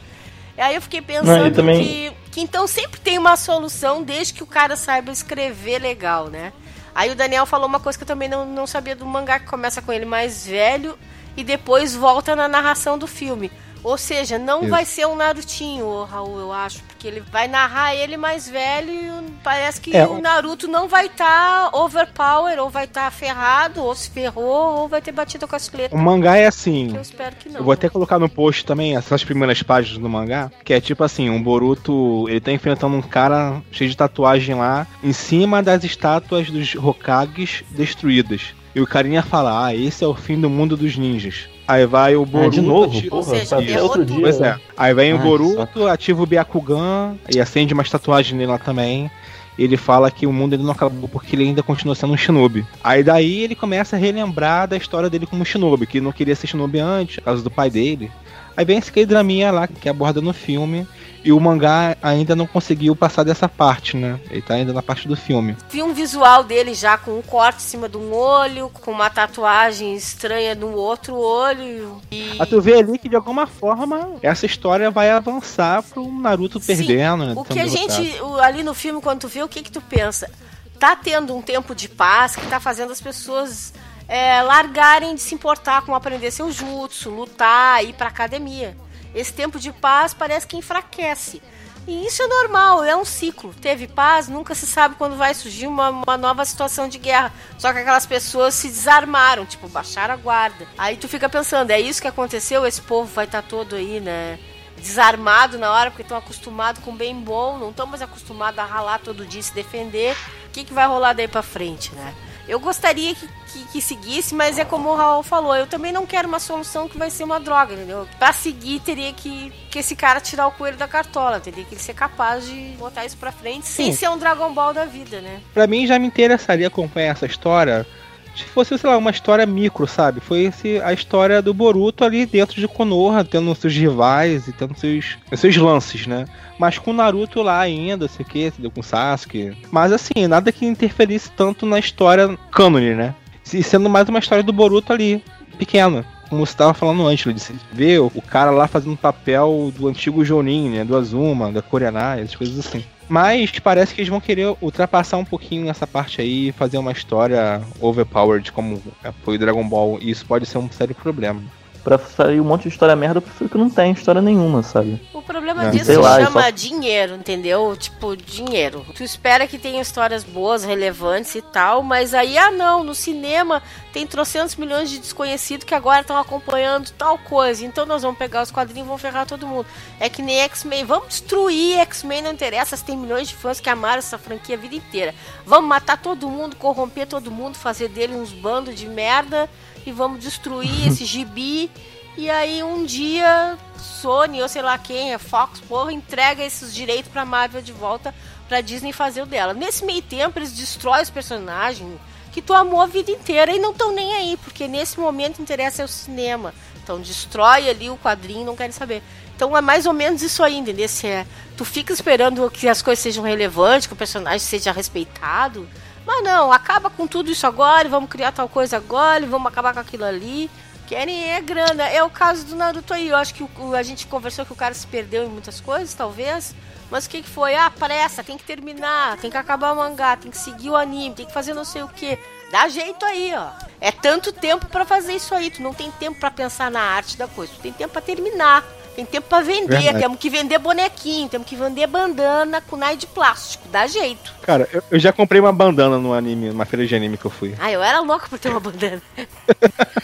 C: E aí eu fiquei pensando
D: Não, também-
C: que, que então sempre tem uma solução desde que o cara saiba escrever legal, né? Aí o Daniel falou uma coisa que eu também não, não sabia do mangá, que começa com ele mais velho e depois volta na narração do filme. Ou seja, não
B: Isso.
C: vai ser um Narutinho, Raul, eu acho, porque ele vai narrar ele mais velho e parece que
B: É,
C: o Naruto não vai estar overpower, ou vai estar ferrado, ou se ferrou, ou vai ter batido com a chuleta.
B: O mangá é assim.
C: Que eu espero que não.
B: Eu vou até colocar no post também essas primeiras páginas do mangá, que é tipo assim, um Boruto, ele tá enfrentando um cara cheio de tatuagem lá, em cima das estátuas dos Hokages destruídas. E o carinha fala, ah, esse é o fim do mundo dos ninjas. Aí vai o
D: Ah,
B: Boruto...
D: de novo?
B: ati-
D: Porra,
C: seja,
D: outro dia.
B: Pois é. Aí vem o Boruto, ativa o Byakugan e acende umas tatuagens nele lá também. Ele fala que o mundo ele não acabou porque ele ainda continua sendo um shinobi. Aí daí ele começa a relembrar da história dele como shinobi, que não queria ser shinobi antes, por causa do pai dele. Aí vem esse K-draminha lá que aborda no filme. E o mangá ainda não conseguiu passar dessa parte, né? Ele tá ainda na parte do filme.
C: Vi um visual dele já com um corte em cima de um olho, com uma tatuagem estranha no outro olho. E...
B: Aí tu vê ali que de alguma forma essa história vai avançar pro Naruto
C: Sim,
B: perdendo, né?
C: O que a gente, o- ali no filme, quando tu vê, o que que tu pensa? Tá tendo um tempo de paz que tá fazendo as pessoas é, largarem de se importar com aprender seu jutsu, lutar, ir pra academia. Esse tempo de paz parece que enfraquece. E isso é normal, é um ciclo. Teve paz, nunca se sabe quando vai surgir uma, uma nova situação de guerra. Só que aquelas pessoas se desarmaram, tipo, baixaram a guarda. Aí tu fica pensando, é isso que aconteceu? Esse povo vai estar todo aí, né? Desarmado na hora, porque estão acostumados com bem bom, não estão mais acostumados a ralar todo dia e se defender. O que, que vai rolar daí pra frente, né? Eu gostaria que, que, que seguisse, mas é como o Raul falou, eu também não quero uma solução que vai ser uma droga, entendeu? Pra seguir, teria que, que esse cara tirar o coelho da cartola, teria que ele ser capaz de botar isso pra frente sem
B: Sim.
C: ser um Dragon Ball da vida, né?
B: Pra mim já me interessaria acompanhar essa história se fosse, sei lá, uma história micro, sabe? Foi esse, a história do Boruto ali dentro de Konoha, tendo seus rivais e tendo seus, seus lances, né? Mas com o Naruto lá ainda, sei o que? Com o Sasuke. Mas assim, nada que interferisse tanto na história cânone, né? E sendo mais uma história do Boruto ali, pequena. como você tava falando antes, você vê o cara lá fazendo papel do antigo Jonin, né? Do Azuma, da Koreanai, essas coisas assim. Mas parece que eles vão querer ultrapassar um pouquinho nessa parte aí fazer uma história overpowered como foi o Dragon Ball. E isso pode ser um sério problema.
D: Pra sair um monte de história merda, eu prefiro que não tenha história nenhuma, sabe?
C: O problema
B: É.
C: disso
D: Sei
C: se
D: lá, é
C: chama
D: só-
C: dinheiro, entendeu? Tipo, dinheiro. Tu espera que tenha histórias boas, relevantes e tal, mas aí, ah não, no cinema tem trocentos milhões de desconhecidos que agora estão acompanhando tal coisa. Então nós vamos pegar os quadrinhos e vamos ferrar todo mundo. É que nem X-Men. Vamos destruir X-Men, não interessa se tem milhões de fãs que amaram essa franquia a vida inteira. Vamos matar todo mundo, corromper todo mundo, fazer dele uns bandos de merda e vamos destruir esse gibi. E aí um dia Sony ou sei lá quem, a Fox, porra, entrega esses direitos pra Marvel de volta pra Disney fazer o dela. Nesse meio tempo eles destroem os personagens que tu amou a vida inteira e não estão nem aí, porque nesse momento interessa é o cinema. Então destrói ali o quadrinho, não querem saber. Então é mais ou menos isso aí, entendeu? Se é, tu fica esperando que as coisas sejam relevantes, que o personagem seja respeitado. Mas não, acaba com tudo isso agora, vamos criar tal coisa agora, vamos acabar com aquilo ali. Querem é grana. É o caso do Naruto aí. Eu acho que o- a gente conversou que o cara se perdeu em muitas coisas, talvez. Mas o que, que foi? Ah, pressa, tem que terminar, tem que acabar o mangá, tem que seguir o anime, tem que fazer não sei o que. Dá jeito aí, ó. É tanto tempo pra fazer isso aí. Tu não tem tempo pra pensar na arte da coisa. Tu tem tempo pra terminar. Tem tempo pra vender.
B: Verdade.
C: Temos que vender bonequinho, temos que vender bandana com nai de plástico. Dá jeito.
B: Cara, eu, eu já comprei uma bandana no anime, numa feira de anime que eu fui.
C: Ah, eu era louco por ter uma bandana.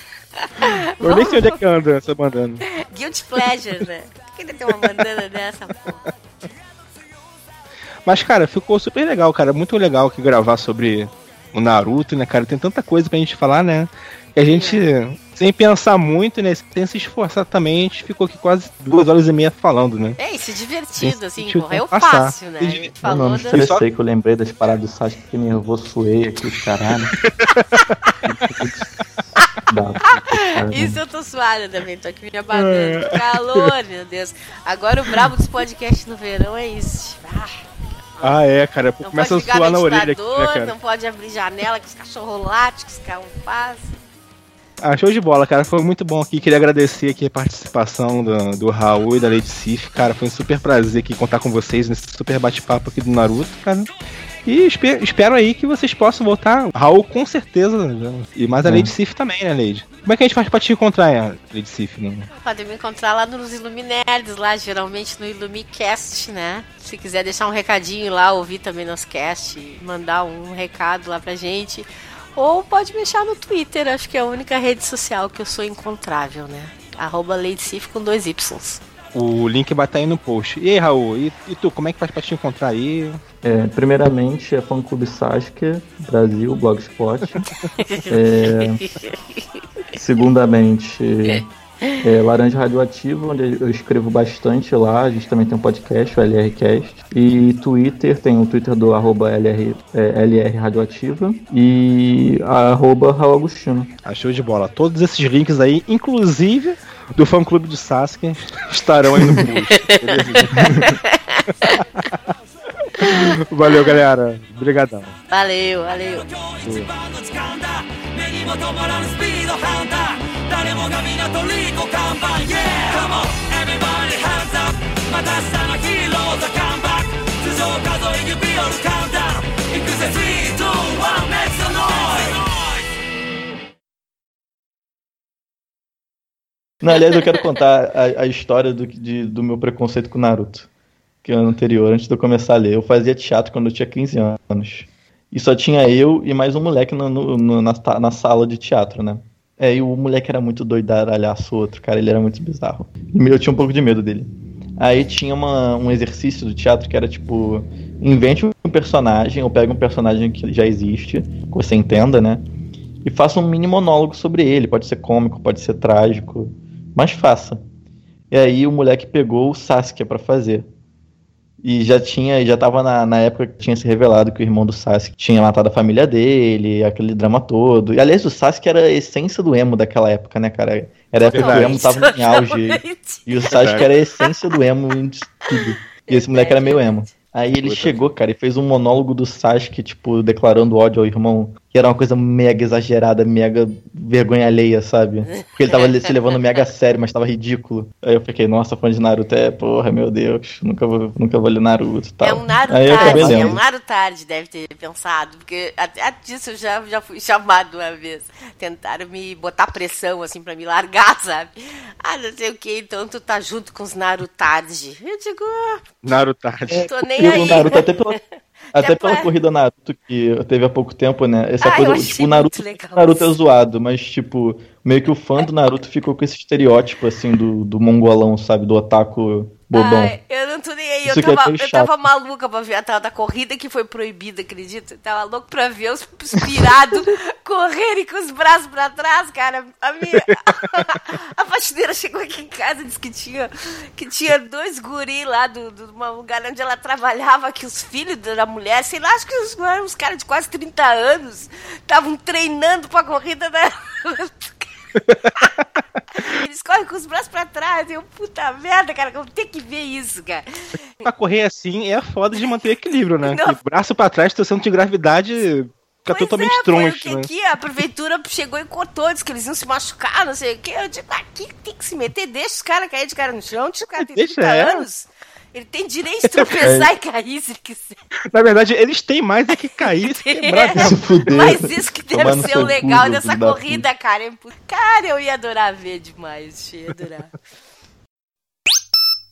B: Eu nem sei onde é que anda essa bandana.
C: Guilty pleasure, né? Queria ter uma bandana dessa, pô.
B: Mas, cara, ficou super legal, cara. Muito legal aqui gravar sobre o Naruto, né, cara? Tem tanta coisa pra gente falar, né? Que a gente, sem pensar muito, né? Sem se esforçar também, a gente ficou aqui quase duas horas e meia falando, né?
C: É isso, divertido, assim, morreu
B: passar.
C: fácil, né?
B: Se
C: falou
D: não, me
C: da...
D: estressei que eu lembrei das paradas do Sasuke, fiquei nervoso, suei aqui, os caralho.
C: Isso eu tô suada também, tô aqui me abadando. Calor, meu Deus. Agora o brabo dos podcasts no verão é isso. Ah,
B: Ah, é, cara.
C: não
B: Começa a suar na orelha aqui, né, cara?
C: não pode abrir janela que os cachorros latem, que os fazem.
B: Ah, show de bola, cara. Foi muito bom aqui. Queria agradecer aqui a participação do, do Raul e da Lady Sif. Cara, foi um super prazer aqui contar com vocês nesse super bate-papo aqui do Naruto, cara. E espe- espero aí que vocês possam voltar. Raul, com certeza. né? E mais a
D: É.
B: Lady Sif também, né, Lady? Como é que a gente faz pra te encontrar, Lady Sif? Né?
C: Podem me encontrar lá nos Iluminerds, lá, geralmente no Ilumicast, né? Se quiser deixar um recadinho lá, ouvir também nos cast, mandar um recado lá pra gente. Ou pode me deixar no Twitter, acho que é a única rede social que eu sou encontrável, né? Arroba com dois Ys.
B: O link vai estar aí no post. E aí, Raul? E, e tu, como é que faz pra te encontrar aí?
D: É, primeiramente é fã clube Sasuke, Brasil, Blogspot. É, segundamente é, Laranja Radioativa, onde eu escrevo bastante lá. A gente também tem um podcast, o LRCast. E Twitter, tem o Twitter do arroba LR, é, LR Radioativa e arroba Raul Agostino.
B: Ah, Achou de bola. Todos esses links aí, inclusive do fã clube de Sasuke, estarão aí no post. valeu, galera. Obrigadão.
C: Valeu, valeu.
G: valeu. も止まらぬスピードハンター誰もが港リコ看板 Yeah! Come on! Everybody hands up また明日のヒーローザカムバック頭上数え指折るカウンダウン行くぜ3、2、1 Make some noise!
D: Não, aliás, eu quero contar a, a história do, de- do meu preconceito com o Naruto. Que ano anterior, antes de eu começar a ler. Eu fazia teatro quando eu tinha 15 anos. E só tinha eu e mais um moleque no- no- no- na, ta- na sala de teatro, né? É, e o moleque era muito doidaralhaço outro, cara. Ele era muito bizarro. Eu tinha um pouco de medo dele. Aí tinha uma- um exercício do teatro que era tipo: invente um personagem, ou pega um personagem que já existe, que você entenda, né? E faça um mini monólogo sobre ele. Pode ser cômico, pode ser trágico, mas faça. E aí o moleque pegou o Sasuke pra fazer. E já tinha, já tava na, na época que tinha se revelado que o irmão do Sasuke tinha matado a família dele, aquele drama todo. E aliás, o Sasuke era a essência do emo daquela época, né, cara? Era a época que o emo tava em auge. E o Sasuke era a essência do emo em tudo. E esse moleque era meio emo. Aí ele
B: Puta
D: chegou, cara, e fez um monólogo do Sasuke, tipo, declarando ódio ao irmão. Que era uma coisa mega exagerada, mega vergonha alheia, sabe? Porque ele tava se levando mega sério, mas tava ridículo. Aí eu fiquei, nossa, fã de Naruto é, porra, meu Deus, nunca vou, nunca vou ler Naruto e tal.
C: É um Naruto tarde, é um Naruto tarde, deve ter pensado, porque até disso eu já, já fui chamado uma vez. Tentaram me botar pressão, assim, pra me largar, sabe? Ah, não sei o que, então tu tá junto com os Narutardi. Eu digo, ah,
B: Narutard.
C: tô nem
D: o
C: aí.
D: Naruto, até pela, até pela corrida Naruto que teve há pouco tempo, né? Essa
C: Ah,
D: coisa, tipo, o Naruto, Naruto é zoado, mas, tipo, meio que o fã do Naruto ficou com esse estereótipo, assim, do, do mongolão, sabe? Do otaku bobão.
C: Ai, eu não tô nem aí. Eu
D: Isso é
C: tava,
D: meio
C: eu tava maluca pra ver a tal da corrida que foi proibida, acredita? Eu tava louco pra ver os pirados correrem com os braços pra trás, cara. A minha. A faxineira chegou aqui em casa e disse que tinha, que tinha dois guris lá do, do uma lugar onde ela trabalhava, que os filhos da mulher, sei lá, acho que os, eram uns caras de quase 30 anos, estavam treinando pra corrida da. Eles correm com os braços pra trás. Eu, puta merda, cara, eu tenho que ver isso, cara.
B: Pra correr assim é foda de manter equilíbrio, né? Braço pra trás, teu centro de gravidade fica
C: Pois
B: totalmente
C: é,
B: troncho, né?
C: aqui a prefeitura chegou e cortou, disse que eles iam se machucar, não sei o que. Eu digo, aqui tem que se meter, deixa os caras cair de cara no chão, deixa o cara tem
B: Deixa,
C: 30
B: é.
C: anos. Ele tem direito de tropeçar e cair se ele quiser.
B: Na verdade, eles têm mais é que cair e se quebrar.
C: É.
D: Se fuder.
C: Mas isso que deve ser o legal dessa corrida, cara. é Cara, eu ia adorar ver demais. Eu ia adorar.